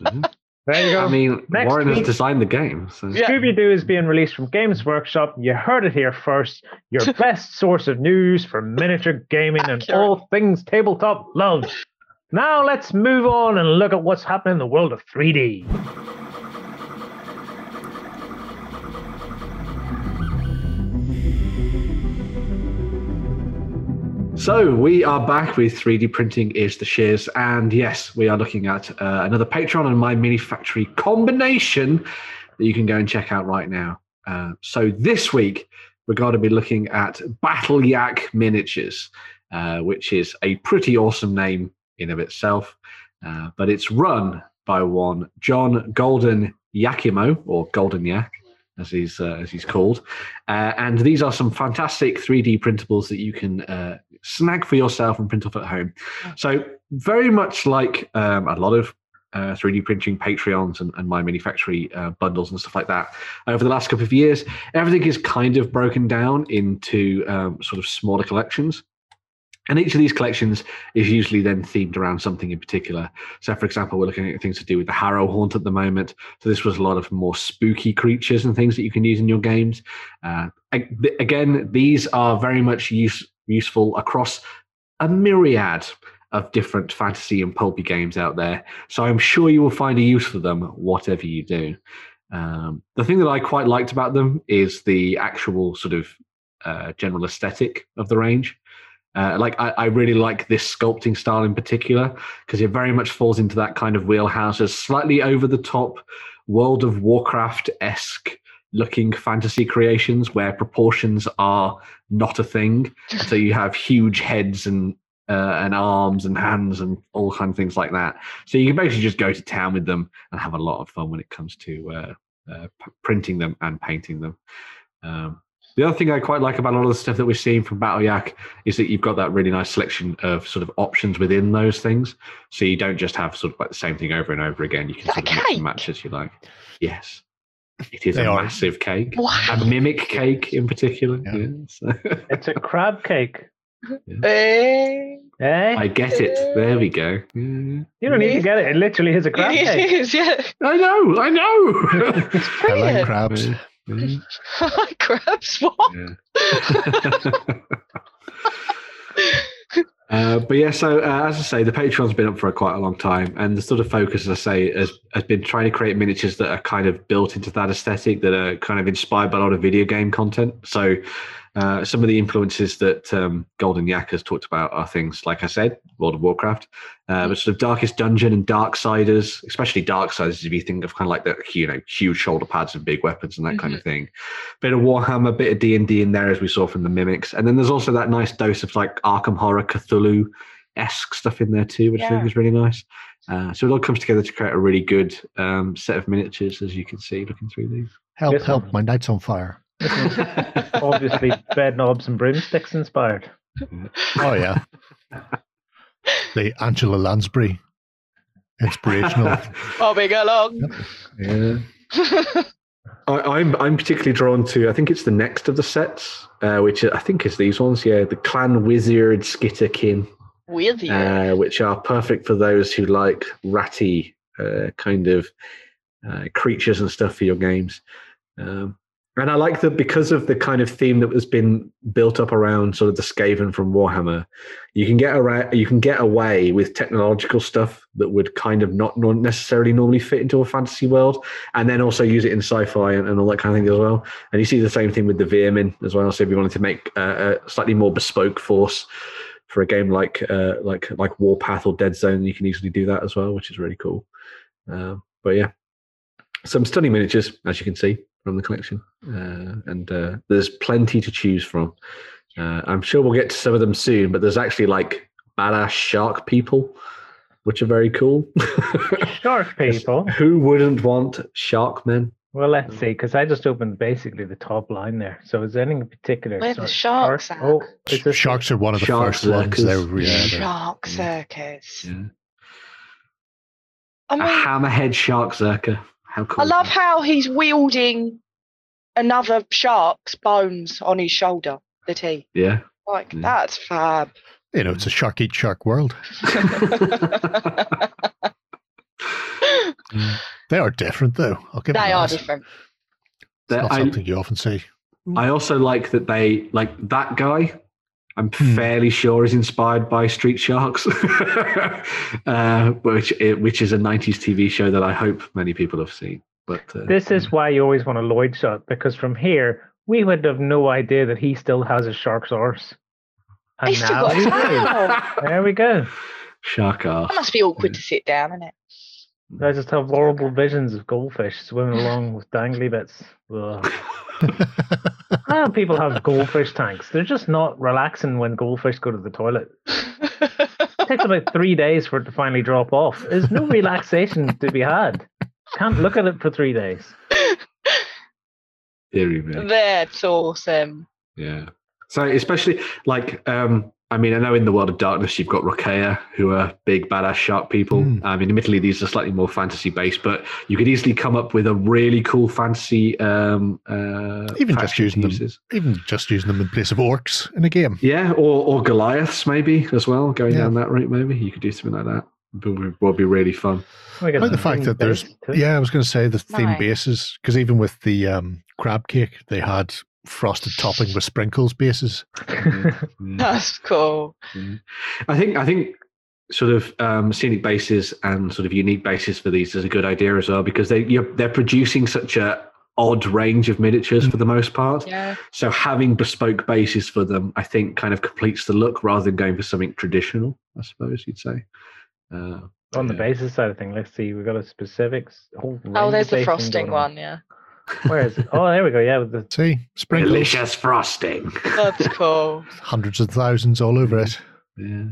Mhm.
There you go.
I mean,
Next
Warren
week-
has designed the game. So.
Yeah.
Scooby Doo is being released from Games Workshop. You heard it here first. Your [LAUGHS] best source of news for miniature gaming and all things tabletop love. Now let's move on and look at what's happening in the world of 3D.
So we are back with 3D printing is the shiz, and yes, we are looking at uh, another Patreon and My Mini Factory combination that you can go and check out right now. Uh, so this week we're going to be looking at Battle Yak Miniatures, uh, which is a pretty awesome name in of itself, uh, but it's run by one John Golden Yakimo or Golden Yak. As he's uh, as he's called, uh, and these are some fantastic 3D printables that you can uh, snag for yourself and print off at home. So very much like um, a lot of uh, 3D printing Patreons and, and My Mini Factory uh, bundles and stuff like that. Over the last couple of years, everything is kind of broken down into um, sort of smaller collections. And each of these collections is usually then themed around something in particular. So, for example, we're looking at things to do with the Harrow Haunt at the moment. So, this was a lot of more spooky creatures and things that you can use in your games. Uh, again, these are very much use, useful across a myriad of different fantasy and pulpy games out there. So I'm sure you will find a use for them, whatever you do. Um, the thing that I quite liked about them is the actual sort of uh, general aesthetic of the range. Uh, like I, I really like this sculpting style in particular because it very much falls into that kind of wheelhouse, as slightly over the top World of Warcraft esque looking fantasy creations where proportions are not a thing. [LAUGHS] so you have huge heads and uh, and arms and hands and all kind of things like that. So you can basically just go to town with them and have a lot of fun when it comes to uh, uh, printing them and painting them. Um, the other thing I quite like about a lot of the stuff that we're seeing from Battle Yak is that you've got that really nice selection of sort of options within those things. So you don't just have sort of like the same thing over and over again. You can
Is
sort
that
of mix and match as you like. Yes. It is
They
a
are.
massive cake.
Wow.
A mimic cake in particular.
Yeah.
Yeah. So- [LAUGHS]
It's a crab cake.
Eh,
Eh?
I get it. There we go. Yeah.
you don't need to get it. It literally is a crab [LAUGHS]
it
cake.
is, yeah.
I know, I know. [LAUGHS]
I like
Brilliant.
crabs. [LAUGHS]
Crabs, what?
Yeah. [LAUGHS] Uh, but yeah, so uh, as I say, the Patreon's been up for quite a long time, and the sort of focus, as I say, has, has been trying to create miniatures that are kind of built into that aesthetic, that are kind of inspired by a lot of video game content. So uh, some of the influences that um, Golden Yak has talked about are things like I said, World of Warcraft, uh, but sort of Darkest Dungeon and Darksiders, especially Darksiders, if you think of kind of like the you know huge shoulder pads and big weapons and that kind of thing. Bit of Warhammer, bit of D and D in there, as we saw from the mimics, and then there's also that nice dose of like Arkham Horror, Cthulhu esque stuff in there too, which I think is really nice. Uh, so it all comes together to create a really good um, set of miniatures, as you can see looking through these.
Help, help, my night's on fire. [LAUGHS]
Obviously, bed knobs and broomsticks inspired.
Oh, yeah. the Angela Lansbury inspirational. [LAUGHS]
Bobbing along.
yeah. [LAUGHS] I, I'm I'm particularly drawn to. I think it's the next of the sets, uh, which I think is these ones. Yeah, the Clan Wizard Skitterkin,
With you.
uh, which are perfect for those who like ratty uh, kind of uh, creatures and stuff for your games. Um, and I like that because of the kind of theme that has been built up around sort of the Skaven from Warhammer, you can get around, you can get away with technological stuff that would kind of not necessarily normally fit into a fantasy world, and then also use it in sci-fi and, and all that kind of thing as well. And you see the same thing with the Veer-myn as well. So if you wanted to make uh, a slightly more bespoke force for a game like uh, like like Warpath or Dead Zone, you can easily do that as well, which is really cool. Um, but yeah, some stunning miniatures as you can see from the collection, uh, and uh, there's plenty to choose from. Uh, I'm sure we'll get to some of them soon, but there's actually like badass shark people, which are very cool. [LAUGHS]
Shark people.
Who wouldn't want shark men?
Well, let's see, because I just opened basically the top line there. So is there anything in particular?
Where the
Sorry,
sharks
Oh,
at?
is this
Sharks are one of the
Shark
first ones.
circus.
They're, yeah, they're-
Shark
yeah.
circus.
Yeah.
I
A
mean,
hammerhead shark zerker. How cool!
I love how he's wielding another shark's bones on his shoulder. The he
Yeah.
like
Yeah.
that's fab.
you know, it's a shark eat shark world. [LAUGHS] [LAUGHS] They are different, though. I'll give
they are
that.
different.
It's
That
not
I-
something you often see.
I also like that they like that guy. I'm
Hmm.
fairly sure is inspired by Street Sharks, [LAUGHS] uh, which which is a '90s TV show that I hope many people have seen. But uh,
This is why you always want a Lloyd shot, because from here, we would have no idea that he still has a shark's arse. And
He's still
now
got
we
a
do. There we go. [LAUGHS]
shark arse.
That must be awkward to sit down, isn't it?
I just have horrible visions of goldfish swimming along with dangly bits. Ugh. How [LAUGHS] people have goldfish tanks? They're just not relaxing when goldfish go to the toilet. It [LAUGHS] takes about three days for it to finally drop off. There's no relaxation to be had. Can't look at it for three days.
Deary me.
That's awesome.
Yeah. So especially like um I mean I know in the world of darkness you've got Rokea who are big badass shark people.
Mm.
I mean admittedly these are slightly more fantasy based, but you could easily come up with a really cool fantasy um uh
Even just using
to
them. Even just using them in place of orcs in a game.
Yeah, or or Goliaths maybe as well, going
Yeah.
down that route maybe. You could do something like that. Would, would be really fun.
We got
I like the fact that there's,
too.
yeah, I was going to say the theme
Nice.
bases, because even with the um, crab cake, they had frosted topping with sprinkles bases.
Yeah. [LAUGHS]
That's cool.
Yeah. I think I think sort of um, scenic bases and sort of unique bases for these is a good idea as well because they you're, they're producing such a odd range of miniatures for the most part.
Yeah.
So having bespoke bases for them, I think, kind of completes the look rather than going for something traditional. I suppose you'd say. Uh,
On the
yeah.
basis side of thing, let's see. We've got a specifics. Whole
Oh, there's
of
the frosting
going on.
one. Yeah.
Where is it? Oh, there we go. Yeah, with the [LAUGHS]
See, sprinkles,
Delicious frosting.
That's [LAUGHS] cool.
hundreds of thousands all over it.
Yeah.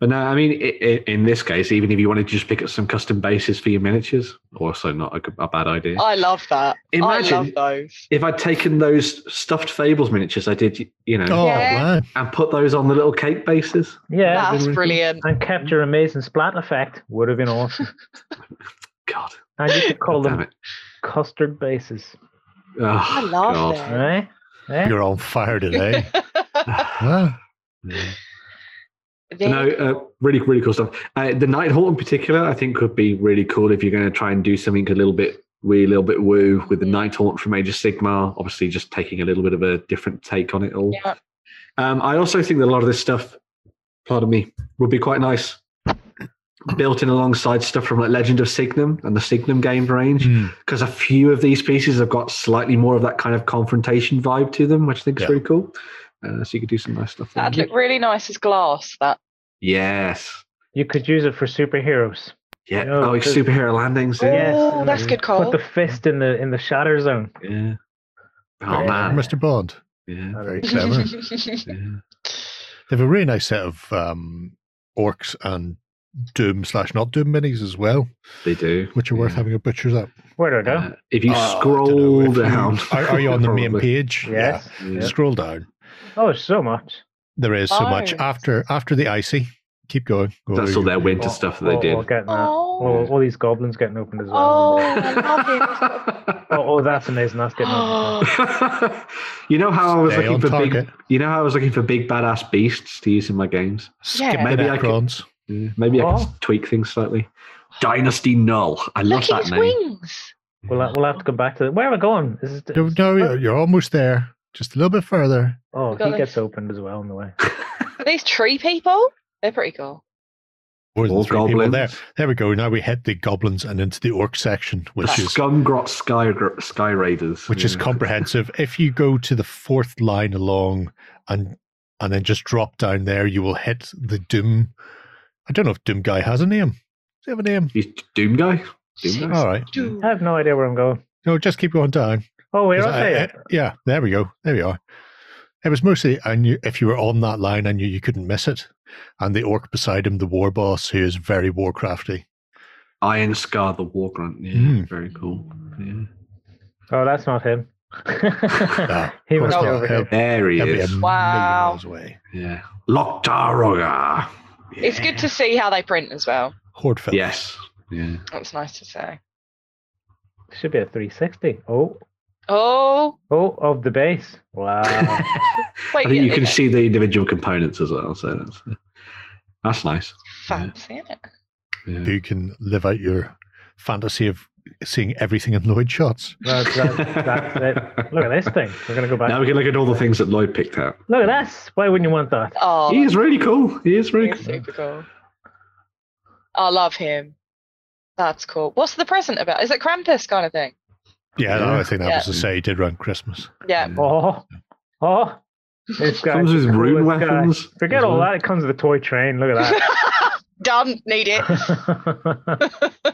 But no, I mean, i i in this case, even if you wanted to just pick up some custom bases for your miniatures, also not a bad idea.
I love that. I
Imagine-
love those.
if I'd taken those stuffed Fables miniatures I did, you know,
Oh
Yeah.
and put those on the little cake bases,
yeah,
That's
the-
brilliant.
and kept your amazing splat effect. Would have been awesome. [LAUGHS]
God,
And you could call
damn
them
it.
Custard bases,
Oh,
I love
God.
them.
right? Eh?
you're on fire today. [LAUGHS] Ah,
Yeah.
They-
No, uh, really, really cool stuff. Uh, the Nighthawk in particular, I think, could be really cool if you're going to try and do something a little bit wee, a little bit woo with the
Night
Haunt from Age of Sigmar. Obviously, just taking a little bit of a different take on it all.
yeah.
Um, I also think that a lot of this stuff, pardon me, would be quite nice. Built in alongside stuff from like Legend of Signum and the Signum game range,
hmm.
because a few of these pieces have got slightly more of that kind of confrontation vibe to them, which I think is
Yeah.
really cool. Uh, so you could do some nice stuff. there.
That'd look really nice as glass. That
Yes.
You could use it for superheroes.
Yeah.
No,
oh, like superhero landings.
oh,
Yeah.
Yes,
that's
and
good call.
Put the fist in the in the shatter zone.
yeah. Oh
Yeah.
man.
Mr. Bond,
Yeah.
very [LAUGHS] clever.
yeah.
They have a really nice set of um, orcs and Doom slash not Doom minis as well,
They do.
which are worth
Yeah.
having a butcher's up.
Where do I go?
Uh, if you
Uh, I don't know
scroll
if you-
down,
are, are you on the main page?
yes.
Yeah.
Yeah. Scroll down.
Oh, there's so much.
There is so much after after the icy. Keep going. Go
That's all their winter
Oh,
stuff that they
oh,
did.
Oh, getting that.
Oh.
Oh, all these goblins getting opened as well.
oh, [LAUGHS] I love it.
Oh, oh, that's amazing. That's getting opened. [LAUGHS]
you know how I was
Stay
looking for
target.
big. You know how I was looking for big badass beasts to use in my games.
Yeah.
Maybe I could-
Necrons.
Yeah, maybe I
Oh.
can tweak things slightly. Dynasty Null. I love
Look
that
his
name.
wings.
We'll, uh, we'll have to come back to it. Where am I going? Is it,
No, no, you're- you're almost there. Just a little bit further.
oh,
We've got
he gets opened as well on the way. [LAUGHS]
Are these tree people? They're pretty cool.
More than
All
three people
goblins.
there. There we go. Now we hit the goblins and into the orc section, which
the
is
Scumgrot Sky Sky Raiders,
which is comprehensive. If you go to the fourth line along and and then just drop down there, you will hit the Doom. I don't know if Doom Guy has a name. Does he have a name?
He's Doom guy. Doom guy.
All right.
I have no idea where I'm going.
No, just keep going down.
Oh, wait,
'Cause
okay.
I- I- yeah, there we go. There we are. It was mostly I knew if you were on that line, I knew you couldn't miss it. And the orc beside him, the war boss, who is very warcrafty.
Iron Scar the War Grunt. Yeah,
Mm.
very cool. Yeah.
Oh, that's not him. [LAUGHS] [LAUGHS] he
of
must be
not.
over here.
There he
That'd be a
is.
million
Wow.
miles away.
Yeah.
It's good to see how they print as well.
Horde film.
Yes. Yeah.
That's nice to say.
Should be a 360. Oh,
Oh,
oh, of the base. Wow.
wait, [LAUGHS]
I think you can see the individual components as well. So that's that's nice.
fancy, isn't it?
Yeah.
You can live out your fantasy of seeing everything in Lloyd shots.
that's, that's, that's it. Look at this thing. We're going to go back.
Now we can look at all the things that Lloyd picked out.
Look at this. Why wouldn't you want that?
Oh,
He is really cool. He is really cool.
super cool. I love him. That's cool. What's the present about? Is it Krampus kind of thing?
Yeah,
Yeah.
I think that
Yeah.
was to say he did around Christmas.
Yeah. Mm.
Oh, oh. This guy
Comes with rune weapons.
Forget all
well.
that. It comes with a toy train. Look at that. [LAUGHS]
Done. Need it. [LAUGHS] [LAUGHS]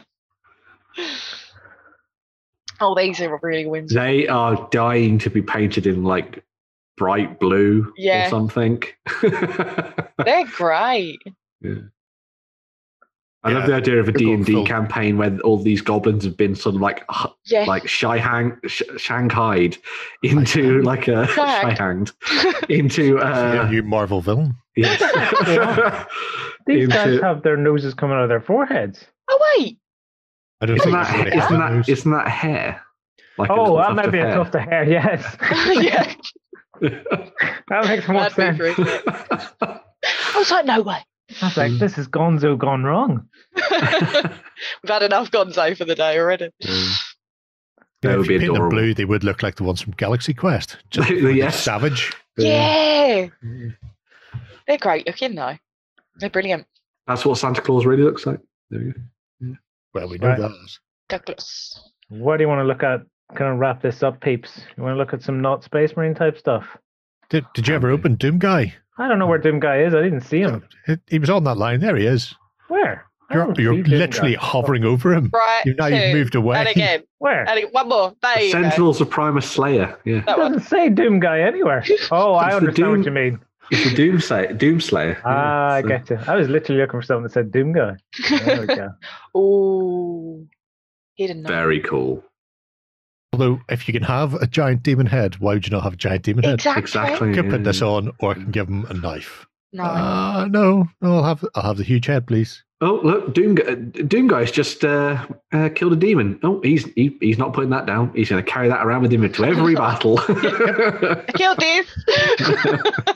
that.
Oh, these are really whimsical.
They are dying to be painted in like bright blue
Yeah.
or something. [LAUGHS]
They're great. Yeah.
I love the idea of a
they're d&d
campaign where all these goblins have been sort of like h-
Yeah.
like shyhang, sh- shanghaied into like a
Shagged.
shyhanged [LAUGHS] into
yeah,
uh,
you Marvel villain.
yes. [LAUGHS]
These guys have their noses coming out of their foreheads.
oh wait.
I don't
isn't
think
that
anybody has
isn't
a
that
nose.
isn't that hair? Like
Oh, that
tuft
might
of
be a
hair.
tuft of hair. Yes, [LAUGHS] [LAUGHS]
yeah.
that makes more
That'd
sense. [LAUGHS]
I was like, no way.
I was like, mm. this is Gonzo gone wrong.
We've had enough Gonzo for the day already.
Yeah.
Yeah,
That would
if
be
you paint them blue, they would look like the ones from Galaxy Quest. Just really
Yes.
savage.
Yeah. Mm. They're great looking though. They're brilliant.
That's what Santa Claus really looks like. There we go.
Well, we know
Right.
that.
Douglas.
What do you want to look at? Kind of wrap this up, peeps. You want to look at some not Space Marine type stuff?
Did, did you ever open Doom Guy?
I don't know where Doom Guy is. I didn't see him.
Oh, he- He was on that line. There he is.
Where?
You're, you're literally
Guy.
hovering over him.
Right.
You've now you've moved away.
And again. [LAUGHS]
Where?
And again, one more. There
The
you go.
Sentinels of Primus Slayer. Yeah.
It
That one.
doesn't say Doom Guy anywhere. [LAUGHS] Oh, I
It's the
understand what you mean.
It's a Doom Slayer. Doom Slayer.
Ah, I
So-
get you. I was literally looking for something that said Doom Guy. There we go. [LAUGHS]
Ooh. Hidden.
Very cool.
Although, if you can have a giant demon head, why would you not have a giant demon head?
Exactly.
Exactly.
I can put this on, or I can give him a knife.
No.
Uh, no, no, I'll have I'll have the huge head, please.
Oh, look, Doom, Gu- Doom Guy's just uh, uh, killed a demon. Oh, he's he, he's not putting that down. He's going to carry that around with him into every [LAUGHS] battle.
I killed this.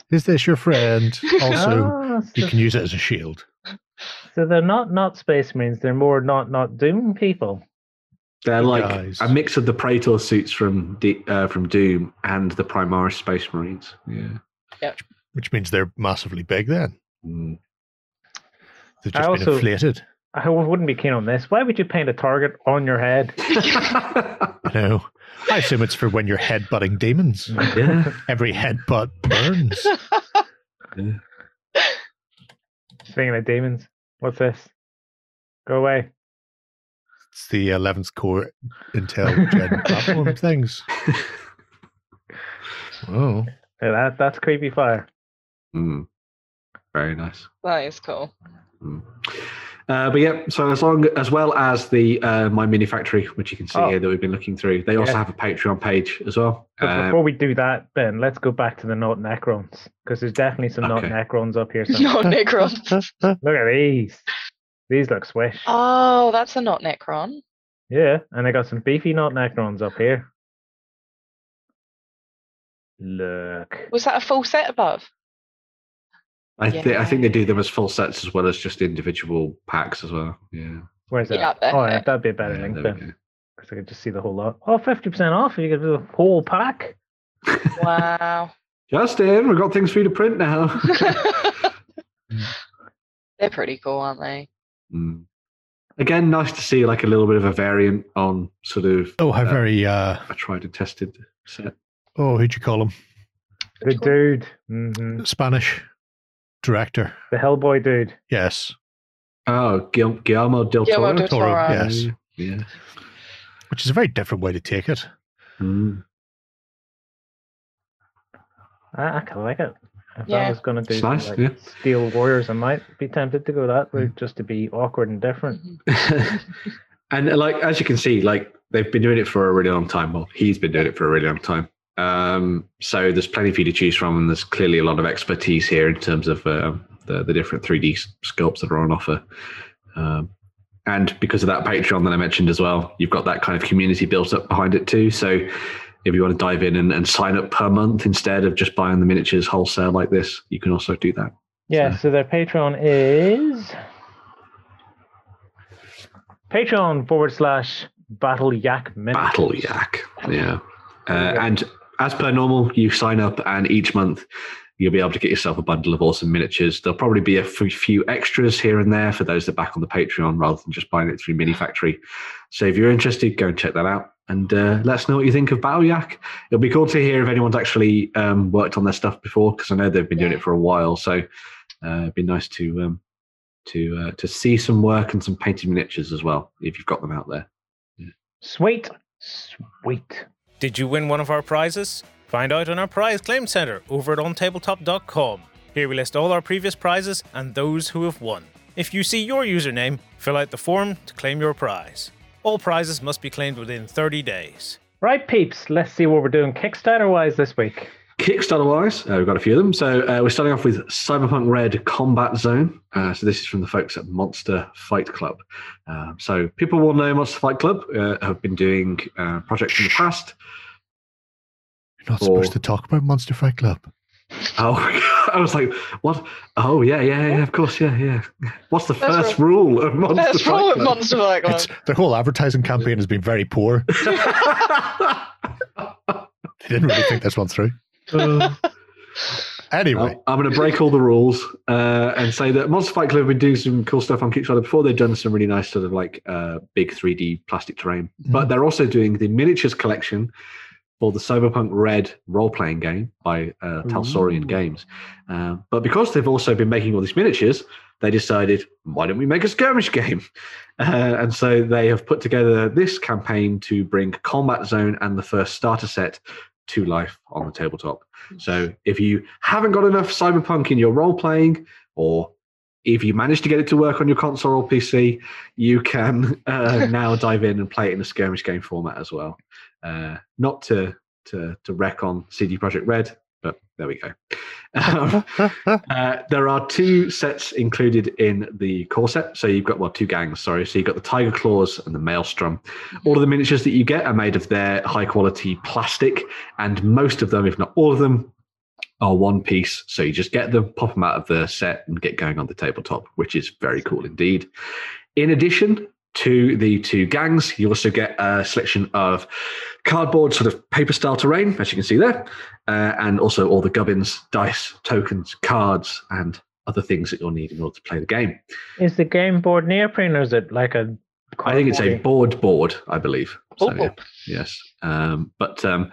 [LAUGHS]
Is this your friend? [LAUGHS] Also,
Ah,
you can use it as a shield.
so they're not not space marines. They're more not not Doom people.
They're like
Guys.
a mix of the Praetor suits from D, uh, from Doom and the Primaris Space Marines. Yeah.
which means they're massively big. Then
Mm.
They've
I
just been
also-
inflated.
I wouldn't be keen on this. Why would you paint a target on your head? [LAUGHS]
You know, I assume it's for when you're headbutting demons.
yeah.
Every headbutt burns. [LAUGHS]
Speaking of demons, what's this? Go away.
It's the 11th core Intel Gen [LAUGHS] platform things. Oh,
Yeah, that that's creepy fire.
Mm. Very nice.
that is cool.
Mm. Uh, but yeah, so as long as well as the uh, MyMiniFactory, which you can see
Oh.
here that we've been looking through, they also have a Patreon page as well.
But
Um,
before we do that, Ben, let's go back to the not Necrons because there's definitely some
Okay.
not Necrons up here. [LAUGHS] Somewhere.
Not Necron. [LAUGHS]
Look at these. These look swish.
Oh, that's a not Necron.
Yeah, and they got some beefy not Necrons up here. Look.
Was that a full set above?
I, thi- I think they do them as full sets as well as just individual packs as well. Yeah,
Where's that?
Yeah.
Oh, yeah, that'd be a better
Yeah,
link then. Because I could just see the whole lot. Oh, 50% off if you get the whole pack.
Wow. [LAUGHS]
Justin, we've got things for you to print now. [LAUGHS] [LAUGHS]
They're pretty cool, aren't they?
Mm. Again, nice to see like a little bit of a variant on sort of
oh, how
Uh,
very, uh,
a tried and tested set.
oh, who'd you call him?
The
Which one?
dude. hmm
Spanish director.
The Hellboy dude.
Yes.
Oh, Guil- Guillermo del
Guillermo
Toro.
del
Toro,
Toro.
yes.
Yeah.
Which is a very different way to take it.
Mm.
I, I kind of like it. If
Yeah.
I was going to do
nice,
like,
yeah.
Steel Warriors, I might be tempted to go that route just to be awkward and different. [LAUGHS]
and uh, like as you can see, like they've been doing it for a really long time. Well, he's been doing it for a really long time. Um, so there's plenty for you to choose from, and there's clearly a lot of expertise here in terms of um the the different 3D sculpts that are on offer. Um, and because of that Patreon that I mentioned as well, you've got that kind of community built up behind it too. So if you want to dive in and, and sign up per month instead of just buying the miniatures wholesale like this, you can also do that.
Yeah, so their Patreon is Patreon forward slash Battle Yak.
Battle Yak. Yeah. Uh, and as per normal, you sign up, and each month you'll be able to get yourself a bundle of awesome miniatures. There'll probably be a few extras here and there for those that back on the Patreon rather than just buying it through Mini Factory. So if you're interested, go and check that out. And uh, let us know what you think of Battle Yak. It'll be cool to hear if anyone's actually um, worked on their stuff before, because I know they've been doing it for a while. So uh, it'd be nice to um, to uh, to see some work and some painted miniatures as well, if you've got them out there.
Sweet. Sweet.
Did you win one of our prizes? Find out on our prize claim center over at ontabletop.com. Here we list all our previous prizes and those who have won. If you see your username, fill out the form to claim your prize. All prizes must be claimed within 30 days.
Right, peeps, let's see what we're doing Kickstarter wise this week.
Kickstarter wise, uh, we've got a few of them. So uh, we're starting off with Cyberpunk Red Combat Zone. Uh, so this is from the folks at Monster Fight Club. Um, so people will know Monster Fight Club uh, have been doing uh, projects in the past.
You're not
Or-
supposed to talk about Monster Fight Club.
Oh, [LAUGHS] I was like, what? Oh, yeah, yeah, yeah. Of course, yeah, yeah. What's the
That's
first rule of Monster
That's
Fight
wrong with
Club?
Monster Fight Club.
It's their whole advertising campaign has been very poor. [LAUGHS] They didn't really think this one through. Anyway,
Well, I'm going to break all the rules uh, and say that Monster Fight Club have been doing some cool stuff on Kickstarter before. They've done some really nice sort of like uh, big 3D plastic terrain, but they're also doing the miniatures collection, for the Cyberpunk Red role playing game by uh, Talsorian. Games. Uh, but because they've also been making all these miniatures, they decided, why don't we make a skirmish [LAUGHS] game? Uh, and so they have put together this campaign to bring Combat Zone and the first starter set to life on the tabletop. So if you haven't got enough Cyberpunk in your role playing, or if you manage to get it to work on your console or PC, you can uh, [LAUGHS] now dive in and play it in a skirmish game format as well. Uh, not to to to wreck on CD Projekt Red, but there we go. Um, uh, there are two sets included in the core set. So you've got well two gangs, sorry. So you've got the Tiger Claws and the Maelstrom. All of the miniatures that you get are made of their high quality plastic, and most of them, if not all of them, are one piece. So you just get them, pop them out of the set, and get going on the tabletop, which is very cool indeed. In addition to the two gangs, you also get a selection of cardboard, sort of paper style terrain, as you can see there, uh, and also all the gubbins, dice, tokens, cards, and other things that you'll need in order to play the game.
Is the game board neoprene or is it like a?
I think it's a board board, I believe. So,
Oh,
yeah. Yes. Um, but um,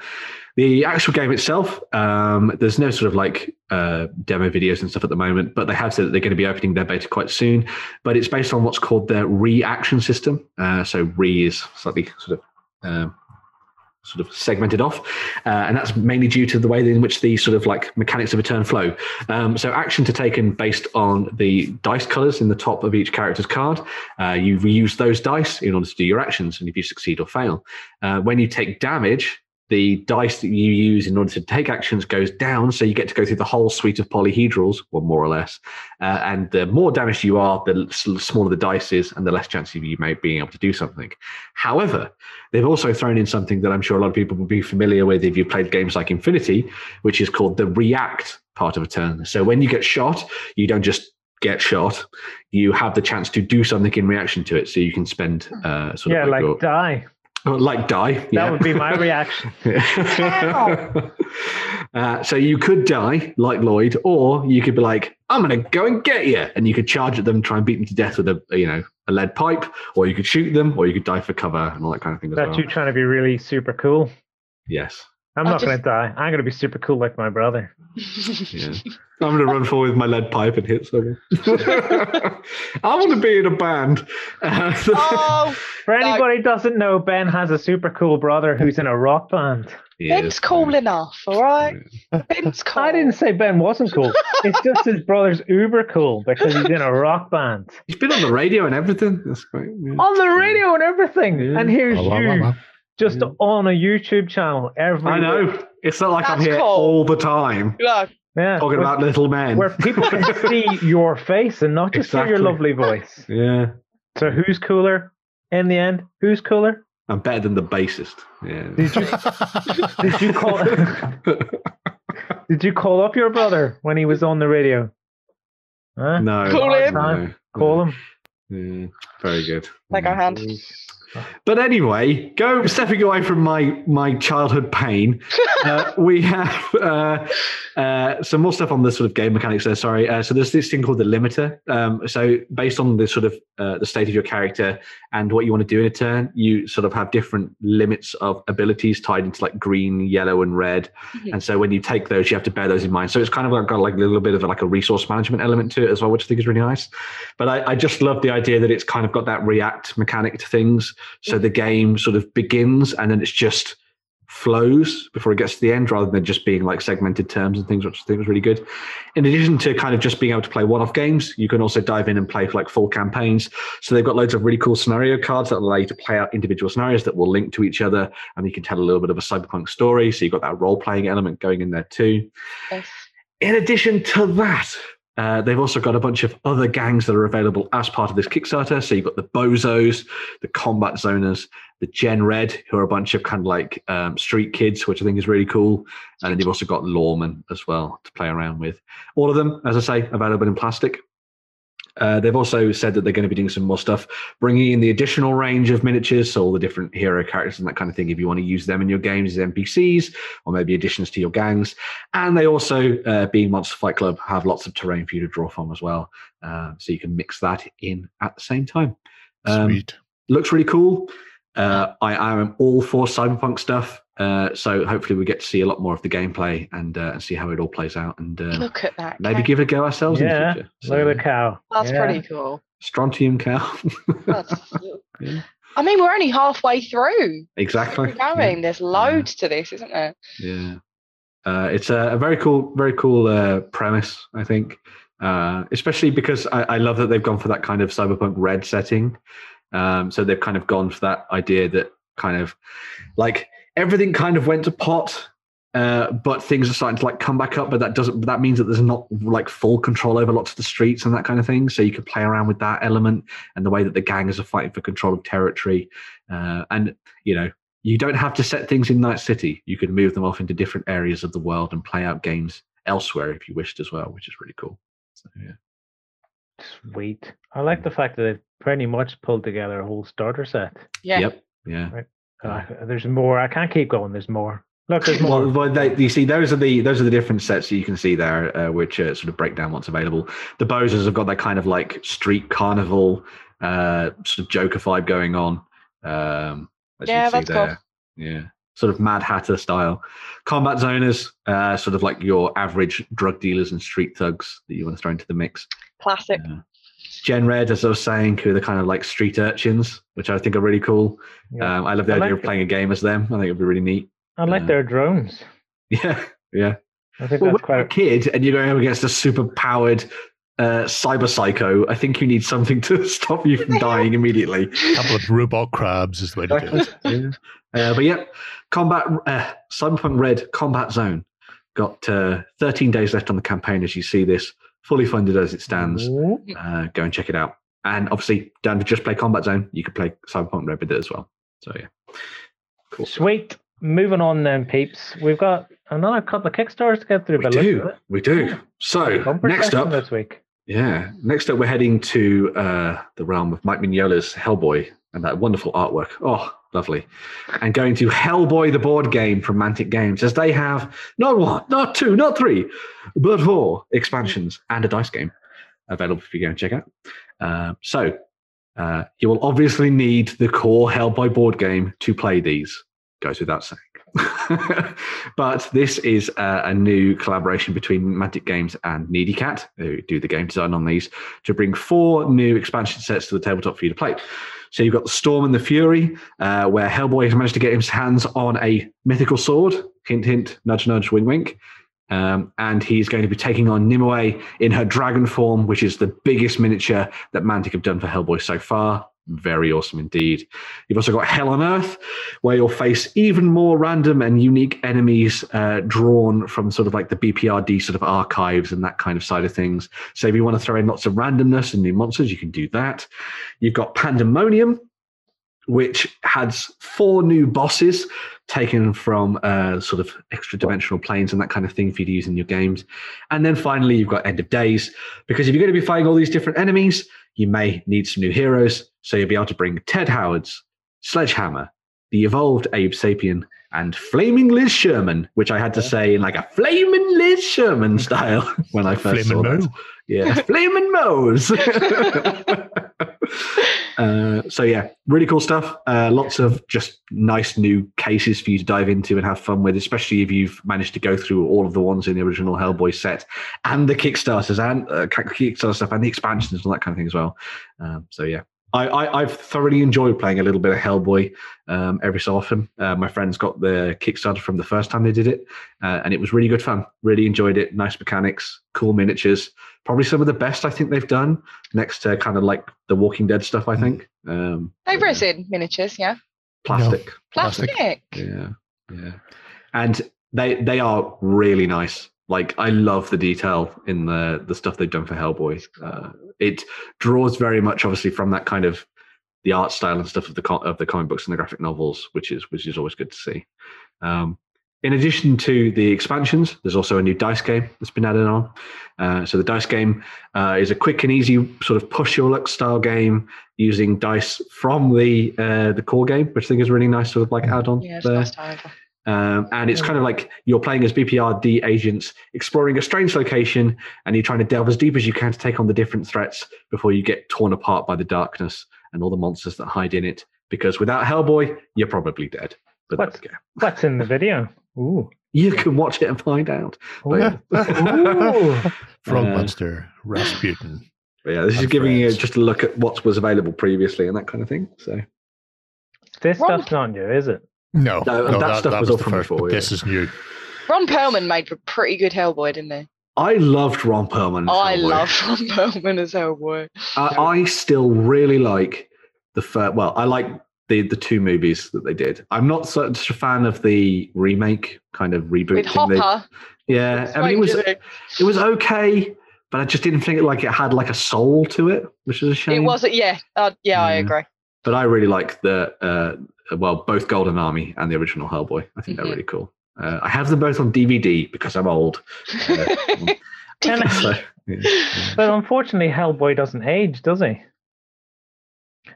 the actual game itself, um, there's no sort of like uh, demo videos and stuff at the moment, but they have said that they're going to be opening their beta quite soon. But it's based on what's called their reaction system. Uh, so re is slightly sort of um, sort of segmented off, uh, and that's mainly due to the way in which the sort of like mechanics of a turn flow. Um, so actions are taken based on the dice colors in the top of each character's card. Uh, you reuse those dice in order to do your actions, and if you succeed or fail, uh, when you take damage. The dice that you use in order to take actions goes down, so you get to go through the whole suite of polyhedrals, or more or less. Uh, and the more damaged you are, the smaller the dice is, and the less chance of you may being able to do something. However, they've also thrown in something that I'm sure a lot of people will be familiar with if you've played games like Infinity, which is called the react part of a turn. So when you get shot, you don't just get shot; you have the chance to do something in reaction to it. So you can spend uh, sort
Yeah,
of
like
your-
die.
Oh, like die.
That
yeah.
would be my [LAUGHS] reaction. [LAUGHS]
uh, so you could die like Lloyd, or you could be like, "I'm going to go and get you," and you could charge at them, try and beat them to death with a you know a lead pipe, or you could shoot them, or you could die for cover and all that kind of thing as
That
well.
you trying to be really super cool.
Yes.
I'm
I
not going to die. I'm going to be super cool like my brother.
Yeah. [LAUGHS] I'm going to run forward with my lead pipe and hit someone. [LAUGHS] I want to be in a band. [LAUGHS]
Oh,
For anybody who doesn't know, Ben has a super cool brother who's in a rock band.
Yes.
Ben's cool enough, all right? Ben's cool.
I didn't say Ben wasn't cool. It's just his brother's uber cool because he's in a rock band.
He's been on the radio and everything. That's great. yeah.
On the radio and everything.
Yeah.
And here's
Blah, blah, blah,
you
blah.
Just
Yeah.
on a YouTube channel every
I
week.
know. It's not like I'm here
cool.
all the time
Look,
Yeah.
talking
where,
about little men.
where people can [LAUGHS] see your face and not just hear your lovely voice.
Yeah.
So who's cooler in the end? Who's cooler?
I'm better than the bassist. Yeah.
Did you [LAUGHS] did you call [LAUGHS] did you call up your brother when he was on the radio? Huh?
no.
Call him.
no,
Call him.
Yeah, very good.
Like our hand. Mm.
But anyway, go stepping away from my my childhood pain. uh, [LAUGHS] we have uh, uh, some more stuff on the sort of game mechanics there. Sorry. Uh, so there's this thing called the limiter. Um, so based on the sort of uh, the state of your character and what you want to do in a turn, you sort of have different limits of abilities tied into like green, yellow, and red.
Mhm.
And so when you take those, you have to bear those in mind. So it's kind of like got like a little bit of like a resource management element to it as well, which I think is really nice. But I, I just love the idea that it's kind of got that react mechanic to things. So the game sort of begins and then it's just flows before it gets to the end rather than just being like segmented terms and things, which I think was really good. In addition to kind of just being able to play one-off games, you can also dive in and play for like full campaigns. So they've got loads of really cool scenario cards that allow you to play out individual scenarios that will link to each other and you can tell a little bit of a cyberpunk story. So you've got that role-playing element going in there too.
yes.
In addition to that, uh, they've also got a bunch of other gangs that are available as part of this Kickstarter. So you've got the Bozos, the Combat Zoners, the Gen Red, who are a bunch of kind of like um, street kids, which I think is really cool. And then you've also got Lawmen as well to play around with. All of them, as I say, available in plastic. Uh, they've also said that they're going to be doing some more stuff, bringing in the additional range of miniatures, so all the different hero characters and that kind of thing. If you want to use them in your games as NPCs or maybe additions to your gangs, and they also, uh, being Monster Fight Club, have lots of terrain for you to draw from as well, uh, so you can mix that in at the same time. Um,
Sweet.
looks really cool. Uh, I, I am all for cyberpunk stuff. Uh, so hopefully we get to see a lot more of the gameplay and uh, and see how it all plays out and uh,
Look at that.
maybe
cow.
give it a go ourselves
Yeah,
in the future.
Look at the cow.
That's
Yeah.
pretty cool.
Strontium cow. Yeah. [LAUGHS]
I mean, we're only halfway through.
exactly.
We're going. There's loads to this, isn't there?
Yeah. Uh, it's a, a very cool, very cool uh, premise, I think. Uh, especially because I, I love that they've gone for that kind of cyberpunk red setting. Um, so they've kind of gone for that idea that kind of like everything kind of went to pot, uh, but things are starting to like come back up. But that doesn't. That means that there's not like full control over lots of the streets and that kind of thing. So you can play around with that element and the way that the gangers are fighting for control of territory. Uh, and you know, you don't have to set things in Night City. You can move them off into different areas of the world and play out games elsewhere if you wished as well, which is really cool. So, yeah.
Sweet. I like the fact that they've pretty much pulled together a whole starter set.
Yeah.
Yep. Yeah.
Uh, there's more. I can't keep going. There's more. Look, there's more.
Well, well they, you see, those are the those are the different sets that you can see there, uh, which uh, sort of break down what's available. The Bozers have got that kind of like street carnival, uh, sort of Joker vibe going on. Um, as you
Yeah,
can see
that's cool.
there. Yeah, sort of Mad Hatter style. Combat zoners, uh, sort of like your average drug dealers and street thugs that you want to throw into the mix.
Classic.
Yeah. Gen Red, as I was saying, who are the kind of like street urchins, which I think are really cool.
Yeah.
Um, I love the
I
idea
like
of
it.
playing a game as them. I think it'd be really neat.
I like
uh,
their drones. [LAUGHS]
Yeah, yeah.
I think
Well,
that's
when you're a kid and you're going up against a super powered uh, cyber psycho, I think you need something to [LAUGHS] stop you from dying immediately.
A couple of robot crabs is the way to do it. [LAUGHS]
Yeah. Uh, but yeah, combat uh, Cyberpunk Red Combat Zone got uh, 13 days left on the campaign. As you see this, fully funded as it stands. Uh, go and check it out. And obviously, don't just play Combat Zone. You could play Cyberpunk Red with it as well. So yeah, cool.
Sweet. Moving on then, peeps. We've got another couple of Kickstarters to get through.
We
but
do,
at
we do. So next up,
this week.
Yeah. Next up, we're heading to uh, the realm of Mike Mignola's Hellboy and that wonderful artwork. Oh, lovely. And going to Hellboy, the board game from Mantic Games, as they have not one, not two, not three, but four expansions and a dice game available for you to go and check out. Uh, so uh, you will obviously need the core Hellboy board game to play these. Goes without saying. [LAUGHS] but this is uh, a new collaboration between Mantic Games and Needy Cat, who do the game design on these, to bring four new expansion sets to the tabletop for you to play. So you've got the Storm and the Fury, uh, where Hellboy has managed to get his hands on a mythical sword. Hint, hint, nudge, nudge, wink, wink. Um, and he's going to be taking on Nimue in her dragon form, which is the biggest miniature that Mantic have done for Hellboy so far. Very awesome indeed. You've also got Hell on Earth, where you'll face even more random and unique enemies uh, drawn from sort of like the BPRD sort of archives and that kind of side of things. So if you want to throw in lots of randomness and new monsters, you can do that. You've got Pandemonium, which has four new bosses taken from uh, sort of extra dimensional planes and that kind of thing for you to use in your games. And then finally, you've got End of Days, because if you're going to be fighting all these different enemies, you may need some new heroes. So you'll be able to bring Ted Howard's, Sledgehammer, the evolved Abe Sapien, and Flaming Liz Sherman, which I had to say in like a Flaming Liz Sherman [LAUGHS] style when I first saw
Flamin'
that. Yeah, [LAUGHS] Flaming Mo's. [LAUGHS] uh, so yeah, really cool stuff. Uh, lots of just nice new cases for you to dive into and have fun with, especially if you've managed to go through all of the ones in the original Hellboy set and the Kickstarters and uh, Kickstarter stuff and the expansions and that kind of thing as well. Um, so yeah. I, I, I've thoroughly enjoyed playing a little bit of Hellboy um, every so often. Uh, my friends got the Kickstarter from the first time they did it, uh, and it was really good fun. Really enjoyed it. Nice mechanics, cool miniatures. Probably some of the best I think they've done. Next to kind of like the Walking Dead stuff, I think. Um,
They
yeah.
resin miniatures, yeah.
plastic.
Plastic.
Yeah, yeah. And they they are really nice. Like I love the detail in the the stuff they've done for Hellboy. Uh, it draws very much, obviously, from that kind of the art style and stuff of the of the comic books and the graphic novels, which is which is always good to see. Um, in addition to the expansions, there's also a new dice game that's been added on. Uh, so the dice game uh, is a quick and easy sort of push your luck style game using dice from the uh, the core game, which I think is really nice sort of like add on
Yeah, it's
there.
nice to.
Um, and it's kind of like you're playing as BPRD agents exploring a strange location and you're trying to delve as deep as you can to take on the different threats before you get torn apart by the darkness and all the monsters that hide in it. Because without Hellboy, you're probably dead. But
What's-
we.
What's in the video? Ooh.
You can watch it and find out. But yeah, [LAUGHS]
Frog
Uh,
Monster, Rasputin.
but yeah this is
And
giving you just a look at what was available previously and that kind of thing. So
this
Ron-
stuff's not new, is it?
No,
No,
no,
that stuff was all from
first,
before, yeah.
This is new.
Ron Perlman made a pretty good Hellboy, didn't he?
I loved Ron Perlman. as
I love Ron Perlman as Hellboy.
I, I still really like the first. Well, I like the the two movies that they did. I'm not such a fan of the remake kind of reboot
With
thing. they-
Hopper.
yeah, I mean it was
Strange,
it was okay, but I just didn't think it like it had like a soul to it, which is a shame.
It wasn't, yeah. Uh, yeah, I agree.
but I really like the uh, well, both Golden Army and the original Hellboy. I think
Mhm.
they're really cool. Uh, I have them both on DVD because I'm old. Uh, [LAUGHS] [LAUGHS] so, yeah, yeah.
But unfortunately, Hellboy doesn't age, does he?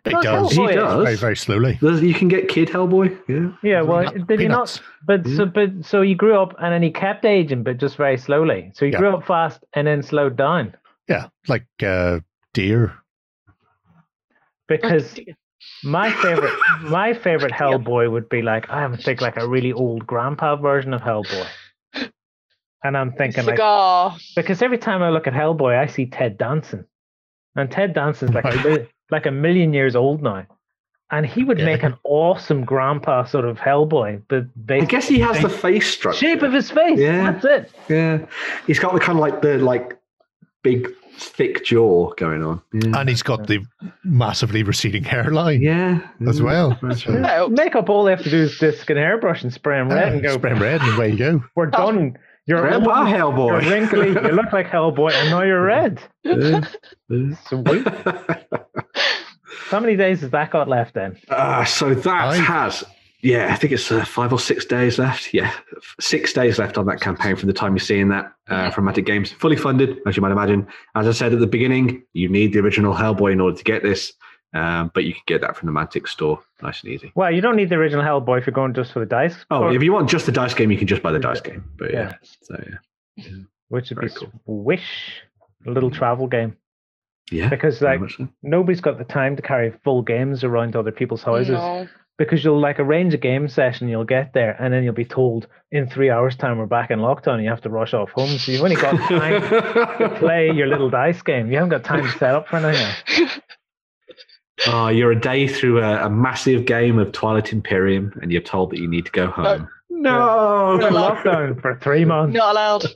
It
Well,
does.
He does.
Very, very slowly.
There's- You can get Kid Hellboy. Yeah.
Yeah, well,
Peanut-
did he not?
peanuts.
But so, but so he grew up and then he kept aging, but just very slowly. So he
Yeah.
grew up fast and then slowed down
Yeah, like uh, deer.
because my favorite, [LAUGHS] my favorite Hellboy would be like I would think like a really old grandpa version of Hellboy. And I'm thinking like because every time I look at Hellboy, I see Ted Danson, and Ted Danson's like a
Right.
Mil- like a million years old now, and he would
Yeah.
make an awesome grandpa sort of Hellboy, but
I guess he has the face structure.
shape of his face.
Yeah.
That's it.
Yeah, he's got the kind of like the like big thick jaw going on. Yeah,
And he's got the massively receding hairline
yeah
as well.
That's
So,
right.
No.
Makeup, all they have to do is disc and hairbrush and spray him red
uh,
and go.
spray 'em red and away you go.
We're done. You're
Grandpa
old, You're
Hellboy.
wrinkly. You look like Hellboy, and now you're red.
Yeah, [LAUGHS] yeah.
Sweet. How many days has that got left then?
Uh, so that
Five.
has, yeah, I think it's uh, five or six days left. Yeah, six days left on that campaign from the time you're seeing that uh, from Mantic Games. Fully funded, as you might imagine. As I said at the beginning, you need the original Hellboy in order to get this, um, but you can get that from the Mantic store, nice and easy.
Well, you don't need the original Hellboy if you're going just for the dice.
Oh,
or-
if you want just the dice game, you can just buy the dice game. But yeah,
Yeah.
so yeah,
which would be
cool.
Wish, a little travel game.
yeah,
Because like
so.
nobody's got the time to carry full games around other people's houses.
No.
Because you'll like arrange a game session, you'll get there, and then you'll be told in three hours' time we're back in lockdown. And you have to rush off home, so you've only got time to [LAUGHS] play your little dice game. You haven't got time to set up for anything. [LAUGHS] else.
Oh, you're a day through a, a massive game of Twilight Imperium, and you're told that you need to go home. No,
We're in lockdown for three months.
Not allowed. [LAUGHS]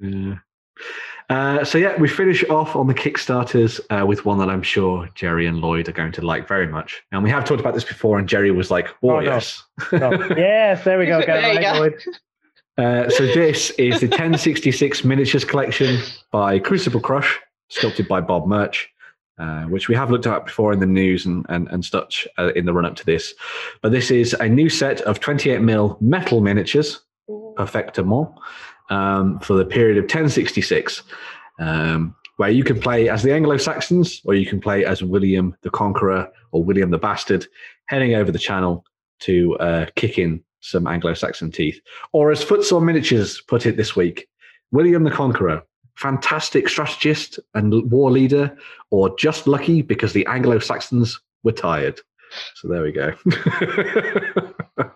Yeah. Uh, so yeah, we finish off on the Kickstarters uh, with one that I'm sure Jerry and Lloyd are going to like very much. And we have talked about this before, and Jerry was like, "Oh,
Oh, no.
yes." [LAUGHS]
Yes, there we go. Get [LAUGHS]
There
it
you
right,
go.
Lloyd.
Uh, so this is the 1066 miniatures collection by Crucible Crush, sculpted by Bob Murch, uh, which we have looked at before in the news and and, and such uh, in the run up to this. But this is a new set of 28 mil metal miniatures, perfectement, um, for the period of 1066, um, where you can play as the Anglo Saxons or you can play as William the Conqueror or William the Bastard, heading over the channel to uh, kick in some Anglo Saxon teeth. Or as Footsore Miniatures put it this week, William the Conqueror, fantastic strategist and war leader, or just lucky because the Anglo Saxons were tired. So there we go. [LAUGHS]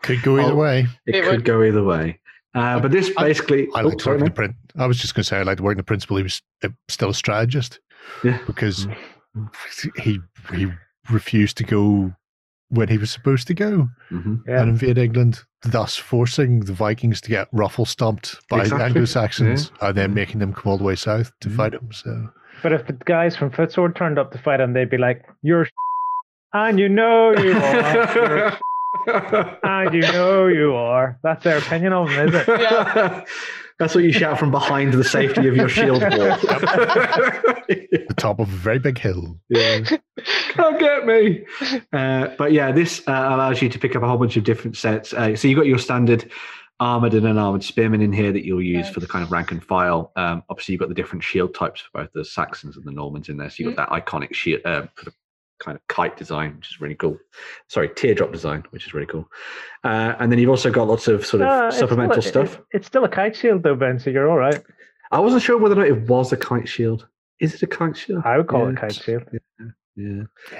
Could go either
Oh,
way.
It,
It
could
would-
go either way. Uh, but this
I-
basically,
I
oh,
like to
sorry,
the
man.
print. I was just going to say I like to work the principle. He was uh, still a strategist
Yeah.
because he he refused to go when he was supposed to go
Mhm.
Yeah.
and invade England, thus forcing the Vikings to get ruffle stomped by
Exactly.
Anglo Saxons and then making them come all the way south to
Mhm.
fight him. So
But if the guys from Footsore turned up to fight him, they'd be like, "You're," and you know you are, You're [LAUGHS] and you know you are. That's their opinion of him, is it?
Yeah. [LAUGHS]
That's what you shout from behind the safety of your shield wall. [LAUGHS]
the top of a very big hill.
yeah. Can't get me. Uh, but yeah, this uh, allows you to pick up a whole bunch of different sets. Uh, so you've got your standard armored and unarmored spearmen in here that you'll use for the kind of rank and file. Um, obviously, you've got the different shield types for both the Saxons and the Normans in there. So you've got that iconic shield, uh, sort of kind of kite design, which is really cool. Sorry, teardrop design, which is really cool. Uh, and then you've also got lots of sort of
Uh, it's
supplemental
a-
stuff.
It's, it's still a kite shield, though, Ben. So you're all right.
I wasn't sure whether or not it was a kite shield. Is it a kite shield?
I would call it
Yeah.
kite shield.
Yeah.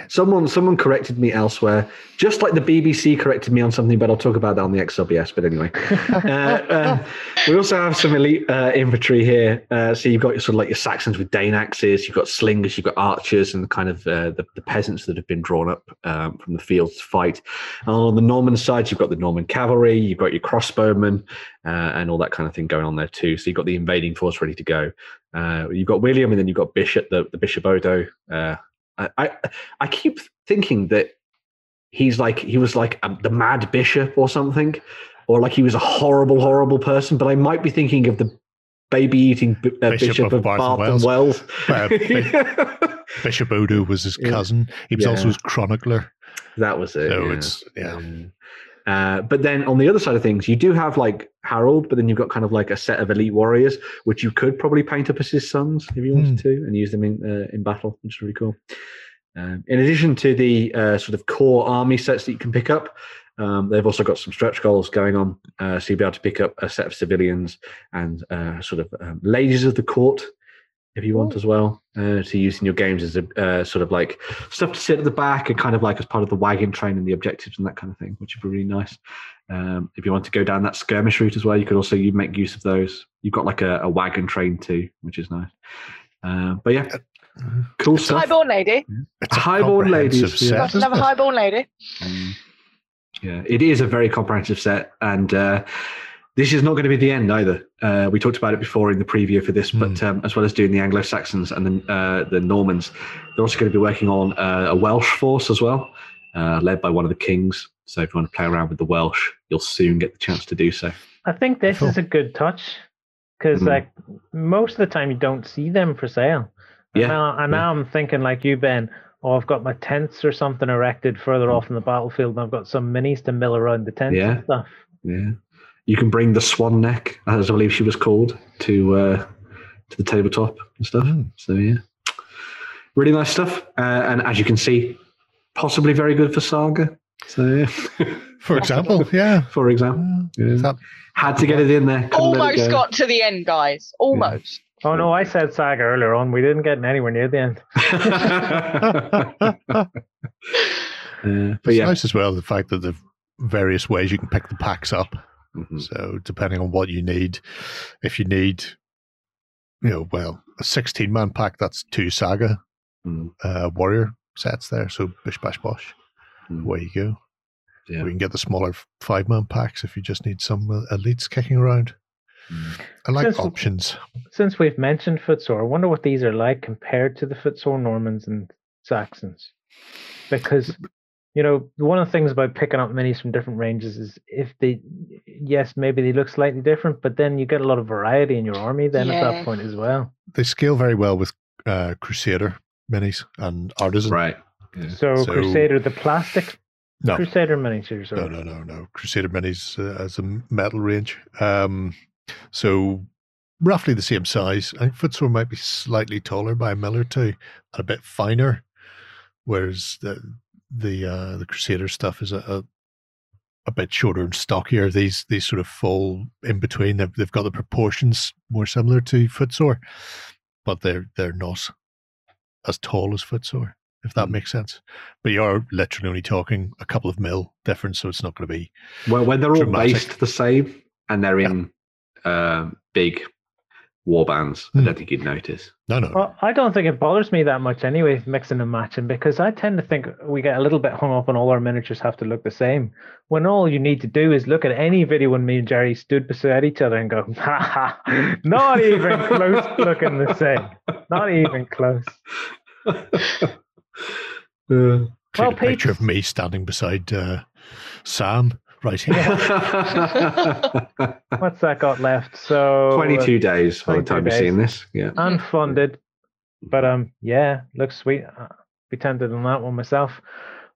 Someone someone corrected me elsewhere, just like the BBC corrected me on something, but I'll talk about that on the XLBS. But anyway, [LAUGHS] uh, uh, we also have some elite uh, infantry here. Uh, so you've got your sort of like your Saxons with Dane axes, you've got slingers, you've got archers, and kind of uh, the, the peasants that have been drawn up um, from the fields to fight. And on the Norman side, you've got the Norman cavalry, you've got your crossbowmen, uh, and all that kind of thing going on there too. So you've got the invading force ready to go. Uh, you've got William, and then you've got Bishop, the, the Bishop Odo. I, I I keep thinking that he's like he was like a, the Mad Bishop or something, or like he was a horrible, horrible person. But I might be thinking of the baby eating b- uh,
Bishop
Bishop,
of
of
Bath
Bath,
and
and Wells. [LAUGHS]
Uh, [LAUGHS] Bi- Bishop Odo was his
Yeah.
cousin. He was also his chronicler.
that was it.
So
yeah.
it's yeah.
Uh, but then on the other side of things, you do have like Harold, but then you've got kind of like a set of elite warriors, which you could probably paint up as his sons if you wanted to, and use them in uh, in battle, which is really cool. Um, in addition to the uh, sort of core army sets that you can pick up, um, they've also got some stretch goals going on, uh, so you'll be able to pick up a set of civilians and uh, sort of um, ladies of the court if you want as well uh, to use in your games as a uh, sort of like stuff to sit at the back and kind of like as part of the wagon train and the objectives and that kind of thing, which would be really nice. Um, if you want to go down that skirmish route as well, you could also you make use of those. You've got like a, a wagon train too, which is nice. Uh, but yeah, cool stuff.
Highborn lady.
It's a
Highborn ladies,
comprehensive
yeah.
another highborn lady.
Mm. Yeah, it is a very comprehensive set, and uh, this is not going to be the end either. Uh, we talked about it before in the preview for this, but um, as well as doing the Anglo Saxons and the uh, the Normans, they're also going to be working on uh, a Welsh force as well, uh, led by one of the kings. So if you want to play around with the Welsh, you'll soon get the chance to do so.
I think this
Cool.
is a good touch because,
Mhm.
like, most of the time you don't see them for sale. And
Yeah,
Now, and
yeah.
now I'm thinking, like you, Ben. Oh, I've got my tents or something erected further off in the battlefield, and I've got some minis to mill around the tents
Yeah.
and stuff.
Yeah, you can bring the Swan Neck, as I believe she was called, to uh, to the tabletop and stuff.
Mm.
So yeah, really nice stuff. Uh, and as you can see, possibly very good for Saga. So yeah, [LAUGHS]
For example, yeah.
for example, Yeah.
that-
had to get it in there. couldn't
Almost
go.
got to the end, guys. Almost.
Oh no, I said Saga earlier on. We didn't get anywhere near the end. [LAUGHS] [LAUGHS]
Uh, but
it's
yeah,
nice as well the fact that the various ways you can pick the packs up.
Mhm.
So depending on what you need, if you need, you know, well, a 16 man pack, that's two saga
Mm,
uh, warrior sets there. So bish bash bosh,
mm,
away you go.
yeah.
Or you can get the smaller five man packs if you just need some uh, elites kicking around.
Mm.
I like
Since-
options.
Since we've mentioned footsore, I wonder what these are like compared to the footsore Normans and Saxons. Because, you know, one of the things about picking up minis from different ranges is if they, yes, maybe they look slightly different, but then you get a lot of variety in your army then at that point as well.
They scale very well with uh, Crusader minis and Artisan.
Right. Yeah.
So,
So-
Crusader, the plastic
No,
Crusader miniatures.
no,
Or,
no, no, no. Crusader minis uh, as a metal range. Um, so roughly the same size. I think Footsore might be slightly taller by a mill or two and a bit finer, whereas the the uh, the Crusader stuff is a, a a bit shorter and stockier. These these sort of fall in between. They've they've got the proportions more similar to Footsore, but they're they're not as tall as Footsore. If that
Mm.
makes sense, but you are literally only talking a couple of mil difference, so it's not going to be
Well, when they're all based the same and they're in um, big war bands, I
Hmm.
don't think you'd notice.
no, no.
Well, I don't think it bothers me that much anyway, mixing and matching, because I tend to think we get a little bit hung up on all our miniatures have to look the same. When all you need to do is look at any video when me and Jerry stood beside each other and go, ha ha, not even close [LAUGHS] looking the same. Not even close. [LAUGHS]
Uh,
Well,
a picture
Pete-
of me standing beside uh, Sam right here. [LAUGHS] [LAUGHS]
What's that got left? So uh,
22 days by the
22
time you're
days.
seeing this. Yeah.
unfunded. But um, yeah, looks sweet. Uh, be tempted on that one myself.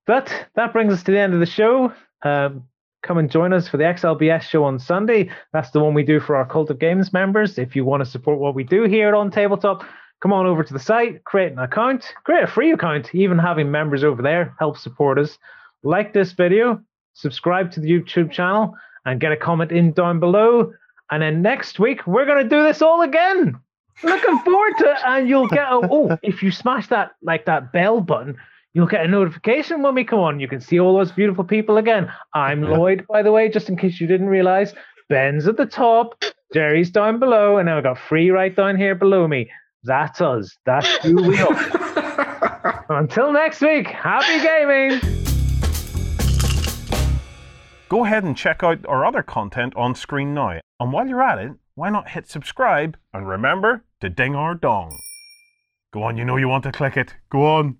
But that brings us to the end of the show. Um, come and join us for the XLBS show on Sunday. That's the one we do for our Cult of Games members. If you want to support what we do here on Tabletop, come on over to the site, create an account, create a free account. Even having members over there helps support us. Like this video, subscribe to the YouTube channel, and get a comment in down below. And then next week, we're going to do this all again. Looking forward to it. And you'll get a, oh, if you smash that like that bell button, You'll get a notification when we come on. You can see all those beautiful people again. I'm Lloyd, by the way, just in case you didn't realize. Ben's at the top, Jerry's down below, and now I've got free right down here below me. That's us. That's who we are. [LAUGHS] Until next week, happy gaming.
Go ahead and check out our other content on screen now. And while you're at it, why not hit subscribe and remember to ding our dong. Go on, you know you want to click it. Go on.